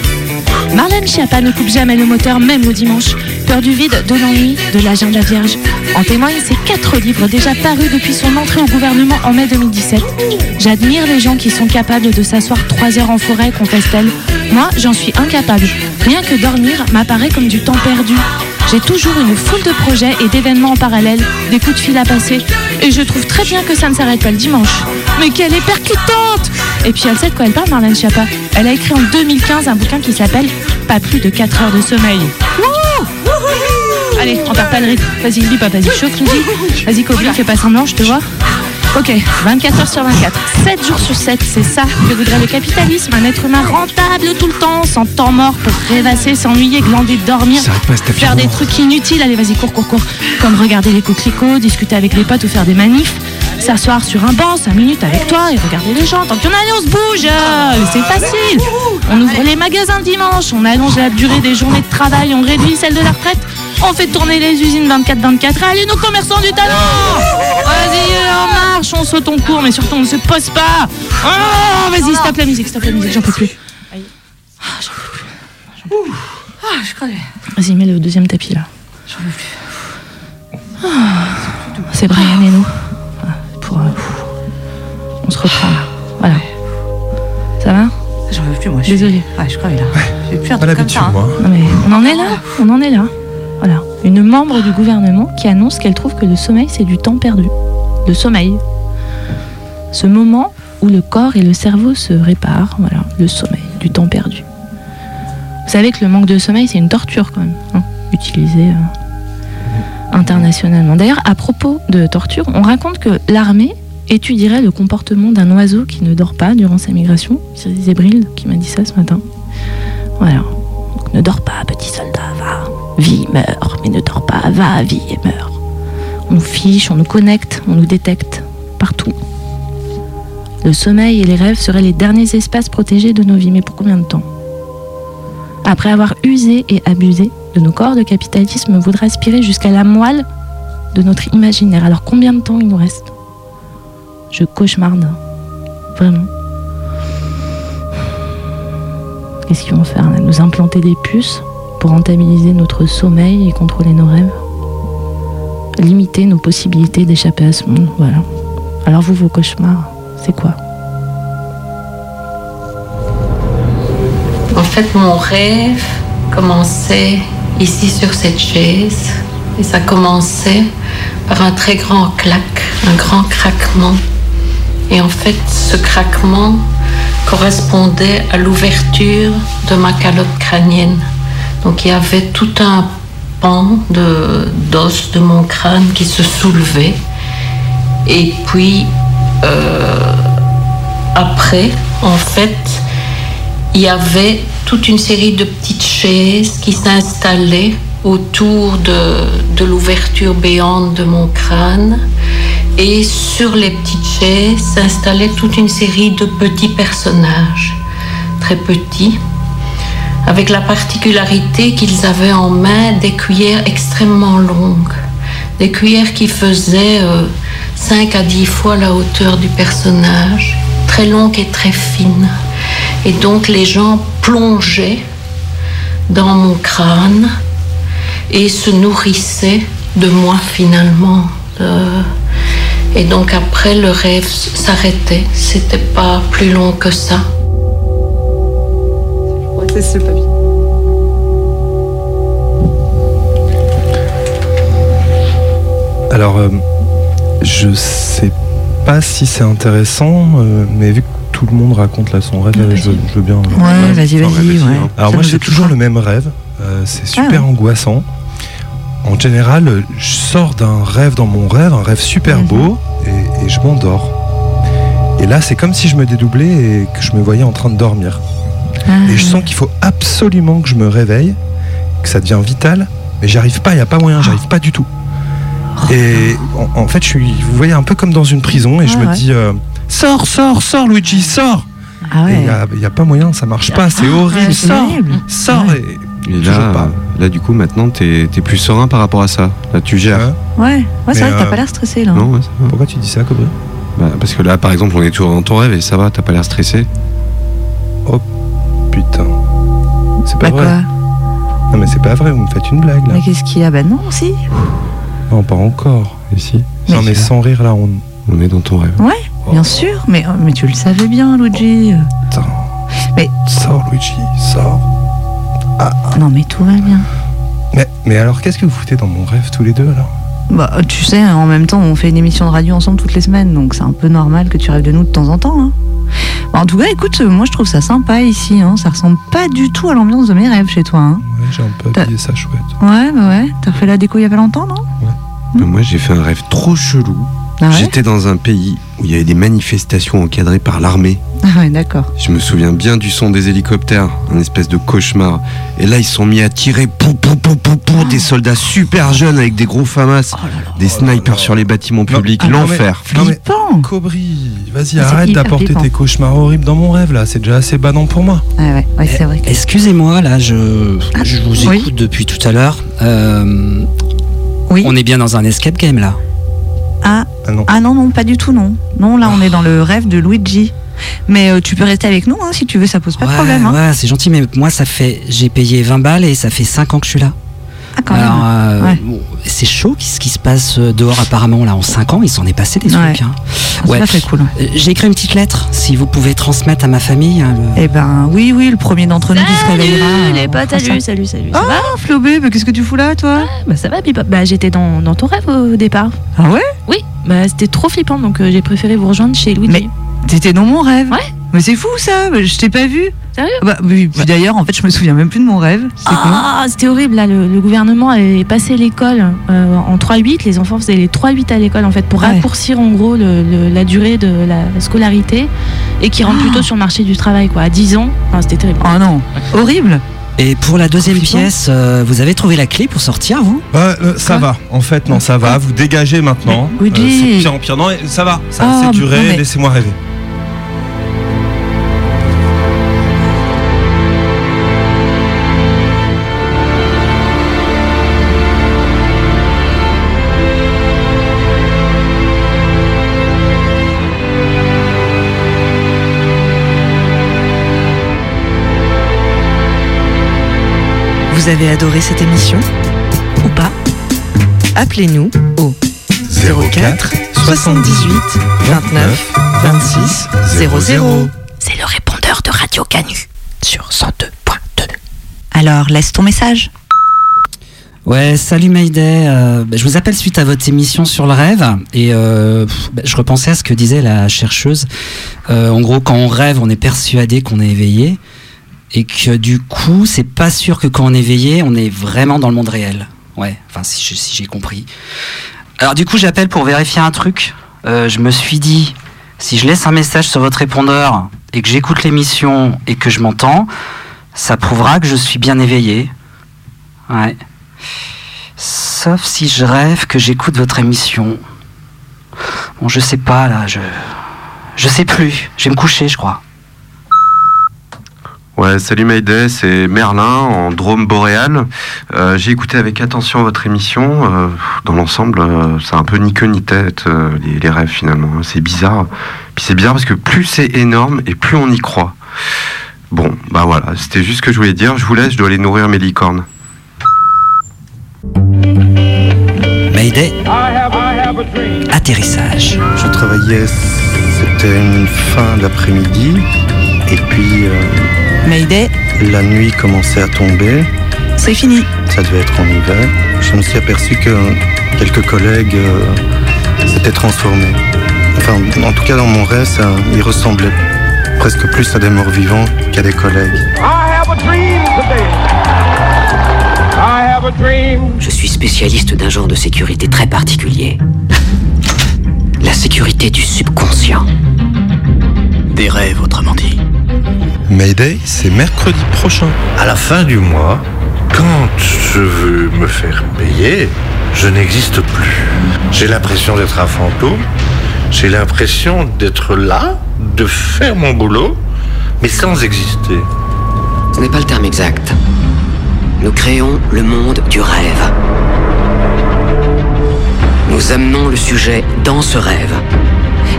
Marlène Schiappa ne coupe jamais le moteur, même le dimanche. Peur du vide, de l'ennui, de l'agenda vierge. En témoignent ses quatre livres déjà parus depuis son entrée au gouvernement en mai 2017. J'admire les gens qui sont capables de s'asseoir trois heures en forêt, confesse-t-elle. Moi, j'en suis incapable. Rien que dormir m'apparaît comme du temps perdu. J'ai toujours une foule de projets et d'événements en parallèle, des coups de fil à passer. Et je trouve très bien que ça ne s'arrête pas le dimanche. Mais qu'elle est percutante Et puis elle sait de quoi elle parle, Marlène Schiappa. Elle a écrit en 2015 un bouquin qui s'appelle Pas plus de 4 heures de sommeil. Allez, on perd pas le rythme. Vas-y, pas, vas-y, chauffe. Vas-y, Kobe, fais pas semblant, je te vois. Ok, 24 heures sur 24, 7 jours sur 7, c'est ça que voudrait le capitalisme. Un être humain rentable tout le temps, sans temps mort pour rêvasser, s'ennuyer, glander, dormir, faire des trucs inutiles. Allez, vas-y, cours, cours, cours. Comme regarder les coquelicots, discuter avec les potes ou faire des manifs. S'asseoir sur un banc 5 minutes avec toi et regarder les gens. Tant qu'il y en a, allez, on se bouge C'est facile On ouvre les magasins dimanche, on allonge la durée des journées de travail, on réduit celle de la retraite. On fait tourner les usines 24-24. Allez, nos commerçants du talent Vas-y, euh, on marche, on saute en cours, mais surtout on ne se pose pas. Oh, vas-y, stop la musique, stop la musique, j'en peux plus. Ah, j'en peux plus. J'en peux plus. Ah, je crevais. Vas-y, mets le deuxième tapis là. J'en peux plus. Ah, C'est Brian et nous. Ah, Pour, euh, on se reprend là. Voilà. Ça va? J'en veux plus, moi. Je Désolée. Suis... Ouais, je crevais là. J'ai plus un Pas truc comme l'habitude, ça. hein. moi. Non, mais on en est là, on en est là. Voilà. Une membre du gouvernement qui annonce qu'elle trouve que le sommeil, c'est du temps perdu. Le sommeil. Ce moment où le corps et le cerveau se réparent. Voilà, le sommeil, du temps perdu. Vous savez que le manque de sommeil, c'est une torture quand même, hein, utilisée euh, internationalement. D'ailleurs, à propos de torture, on raconte que l'armée étudierait le comportement d'un oiseau qui ne dort pas durant sa migration. C'est Zébril qui m'a dit ça ce matin. Voilà. Donc, ne dors pas, petit soldat, va. Vis, meurs, mais ne dors pas, va, vis et meurs. On fiche, on nous connecte, on nous détecte, partout. Le sommeil et les rêves seraient les derniers espaces protégés de nos vies, mais pour combien de temps? Après avoir usé et abusé de nos corps, le capitalisme voudrait aspirer jusqu'à la moelle de notre imaginaire. Alors combien de temps il nous reste? Je cauchemarde. Vraiment. Qu'est-ce qu'ils vont faire Nous implanter des puces? Pour rentabiliser notre sommeil et contrôler nos rêves Limiter nos possibilités d'échapper à ce monde, voilà. Alors vous, vos cauchemars, c'est quoi? En fait, mon rêve commençait ici sur cette chaise. Et ça commençait par un très grand clac, un grand craquement. Et en fait, ce craquement correspondait à l'ouverture de ma calotte crânienne. Donc il y avait tout un pan de- d'os de, mon crâne qui se soulevait. Et puis, euh, après, en fait, il y avait toute une série de petites chaises qui s'installaient autour de, de l'ouverture béante de mon crâne. Et sur les petites chaises s'installait toute une série de petits personnages, très petits, avec la particularité qu'ils avaient en main des cuillères extrêmement longues, des cuillères qui faisaient 5 à 10 fois la hauteur du personnage, très longues et très fines. Et donc les gens plongeaient dans mon crâne et se nourrissaient de moi finalement. Euh, et donc après le rêve s'arrêtait, c'était pas plus long que ça. C'est ce papier. Alors, euh, je sais pas si c'est intéressant, euh, mais vu que tout le monde raconte là son rêve, je, veux- je veux bien. Ouais, vas-y, Enfin, vas-y, ouais. Alors Ça moi j'ai toujours le même rêve, euh, c'est super Ah. angoissant. En général, euh, je sors d'un rêve dans mon rêve, un rêve super Mhm. beau, et, et je m'endors. Et là, c'est comme si je me dédoublais et que je me voyais en train de dormir. Ah. Et je sens qu'il faut absolument que je me réveille, que ça devient vital, mais j'y arrive pas, il n'y a pas moyen, j'arrive pas du tout. Et en, en fait, je suis, vous voyez, un peu comme dans une prison, et je Ah me ouais. dis, euh, sors, sors, sors, Luigi, sors Ah Et il n'y a, il y a pas moyen, ça marche pas, c'est horrible, c'est sors, horrible. sors Ouais. et- là, pas. là, du coup, maintenant, t'es es plus serein par rapport à ça. Là, tu gères. Ouais, ouais c'est Mais, vrai que t'as euh, pas l'air stressé là. Non, ouais, ça va. Pourquoi tu dis ça, Cobry Bah, Parce que là, par exemple, on est toujours dans ton rêve et ça va, t'as pas l'air stressé. C'est pas Bah vrai. quoi Non mais c'est pas vrai, vous me faites une blague là. Mais qu'est-ce qu'il y a Bah non, si. Non, pas encore. Ici Non mais sans rire là, on... On est dans ton rêve. Ouais, bien sûr. Mais, mais tu le savais bien, Luigi. Putain. Mais. Sors Luigi, sors. Non, mais tout va bien. Mais, mais alors qu'est-ce que vous foutez dans mon rêve tous les deux alors Bah, tu sais, en même temps, on fait une émission de radio ensemble toutes les semaines, donc c'est un peu normal que tu rêves de nous de temps en temps. hein. Bah, en tout cas, écoute, euh, moi je trouve ça sympa ici. Hein. Ça ressemble pas du tout à l'ambiance de mes rêves chez toi. Hein. Ouais, j'ai un peu habillé ça chouette. Ouais, bah ouais. T'as refait la déco il y a pas longtemps, non? Bah, moi, j'ai fait un rêve trop chelou. Ah ouais J'étais dans un pays où il y avait des manifestations encadrées par l'armée. Ah ouais, d'accord. Je me souviens bien du son des hélicoptères, un espèce de cauchemar. Et là, ils sont mis à tirer pou, pou, pou, pou, pou, des soldats super jeunes avec des gros FAMAS, des snipers sur les bâtiments publics, Ah, l'enfer. mais- Cobry, vas-y, arrête d'apporter flippant. tes cauchemars horribles dans mon rêve là, c'est déjà assez badant pour moi. Ouais, ouais, ouais, c'est vrai. que- Excusez-moi, là, je, je vous oui. écoute depuis tout à l'heure. Euh, On est bien dans un escape game, là. Ah, ah non. non, pas du tout, non. Non, là, on est dans le rêve de Luigi. Mais euh, tu peux rester avec nous, hein, si tu veux, ça pose pas de problème. hein. ouais, c'est gentil, mais moi, ça fait. J'ai payé 20 balles et ça fait 5 ans que je suis là. Ah, quand Alors, même. euh, Ouais. bon, c'est chaud ce qui se passe euh, dehors, apparemment, là, en 5 ans, il s'en est passé des Ouais. trucs. hein. Très cool. Euh, J'ai écrit une petite lettre, si vous pouvez transmettre à ma famille. hein, le- Eh ben, oui, oui, le premier d'entre nous qui se réveillera. les potes, salut, salut, salut. Ça Ah, va Flobé, mais qu'est-ce que tu fous là, toi? Bah ça va, Bebop. Bah j'étais dans, dans ton rêve au départ. Ah ouais? Oui, bah c'était trop flippant, donc euh, j'ai préféré vous rejoindre chez Luigi. Mais t'étais dans mon rêve Ouais. Mais c'est fou ça, je t'ai pas vu. Sérieux bah, oui, puis D'ailleurs, en fait, je me souviens même plus de mon rêve. Quoi Ah, c'était horrible là. Le, le gouvernement avait passé l'école euh, en 3-8. Les enfants faisaient les 3-8 à l'école en fait pour Ouais. raccourcir en gros le- le- la durée de la scolarité et qui rentrent plutôt sur le marché du travail quoi. À 10 ans, Enfin, c'était terrible. Oh non, horrible. Et pour la deuxième pièce, euh, vous avez trouvé la clé pour sortir, vous? Ouais, euh, ça va. En fait, non, ça va. Vous dégagez maintenant. Euh, c'est de pire en pire. Non, ça va. Ça Oh, a sécuré. non, mais- Laissez-moi rêver. Vous avez adoré cette émission Ou pas? Appelez-nous au 04 78 29 26 00. C'est le répondeur de Radio Canu sur 102.2. Alors, laisse ton message. Ouais, salut Mayday. euh, bah, je vous appelle suite à votre émission sur le rêve et euh, pff, bah, je repensais à ce que disait la chercheuse. Euh, en gros, quand on rêve, on est persuadé qu'on est éveillé et que du coup, c'est pas sûr que quand on est éveillé, on est vraiment dans le monde réel. Ouais, enfin si, j'ai compris. Alors du coup, j'appelle pour vérifier un truc. Euh, je me suis dit, si je laisse un message sur votre répondeur et que j'écoute l'émission et que je m'entends, ça prouvera que je suis bien éveillé. Ouais. Sauf si je rêve que j'écoute votre émission. Bon, je sais pas là, je. Je sais plus. Je vais me coucher, je crois. Ouais, salut Mayday, c'est Merlin en Drôme boréal. Euh, J'ai écouté avec attention votre émission. Euh, dans l'ensemble, euh, c'est un peu ni queue ni tête, euh, les, les rêves finalement. hein. C'est bizarre. Puis c'est bizarre parce que plus c'est énorme et plus on y croit. Bon, bah voilà, c'était juste ce que je voulais dire. Je vous laisse, je dois aller nourrir mes licornes. Mayday. Atterrissage. Je travaillais, c'était une fin d'après-midi, et puis euh, Mayday, la nuit commençait à tomber. c'est fini. Ça devait être en hiver. Je me suis aperçu que quelques collègues euh, s'étaient transformés. Enfin, en tout cas, dans mon rêve, ça, ils ressemblaient presque plus à des morts vivants qu'à des collègues. Je suis spécialiste d'un genre de sécurité très particulier. La sécurité du subconscient. Des rêves, autrement dit. Mayday, c'est mercredi prochain. À la fin du mois, quand je veux me faire payer, je n'existe plus. J'ai l'impression d'être un fantôme. J'ai l'impression d'être là, de faire mon boulot, mais sans exister. Ce n'est pas le terme exact. Nous créons le monde du rêve. Nous amenons le sujet dans ce rêve.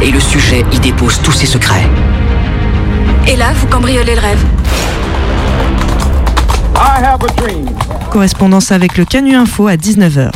Et le sujet y dépose tous ses secrets. Et là, vous cambriolez le rêve. Correspondance avec le Canu Info à 19h.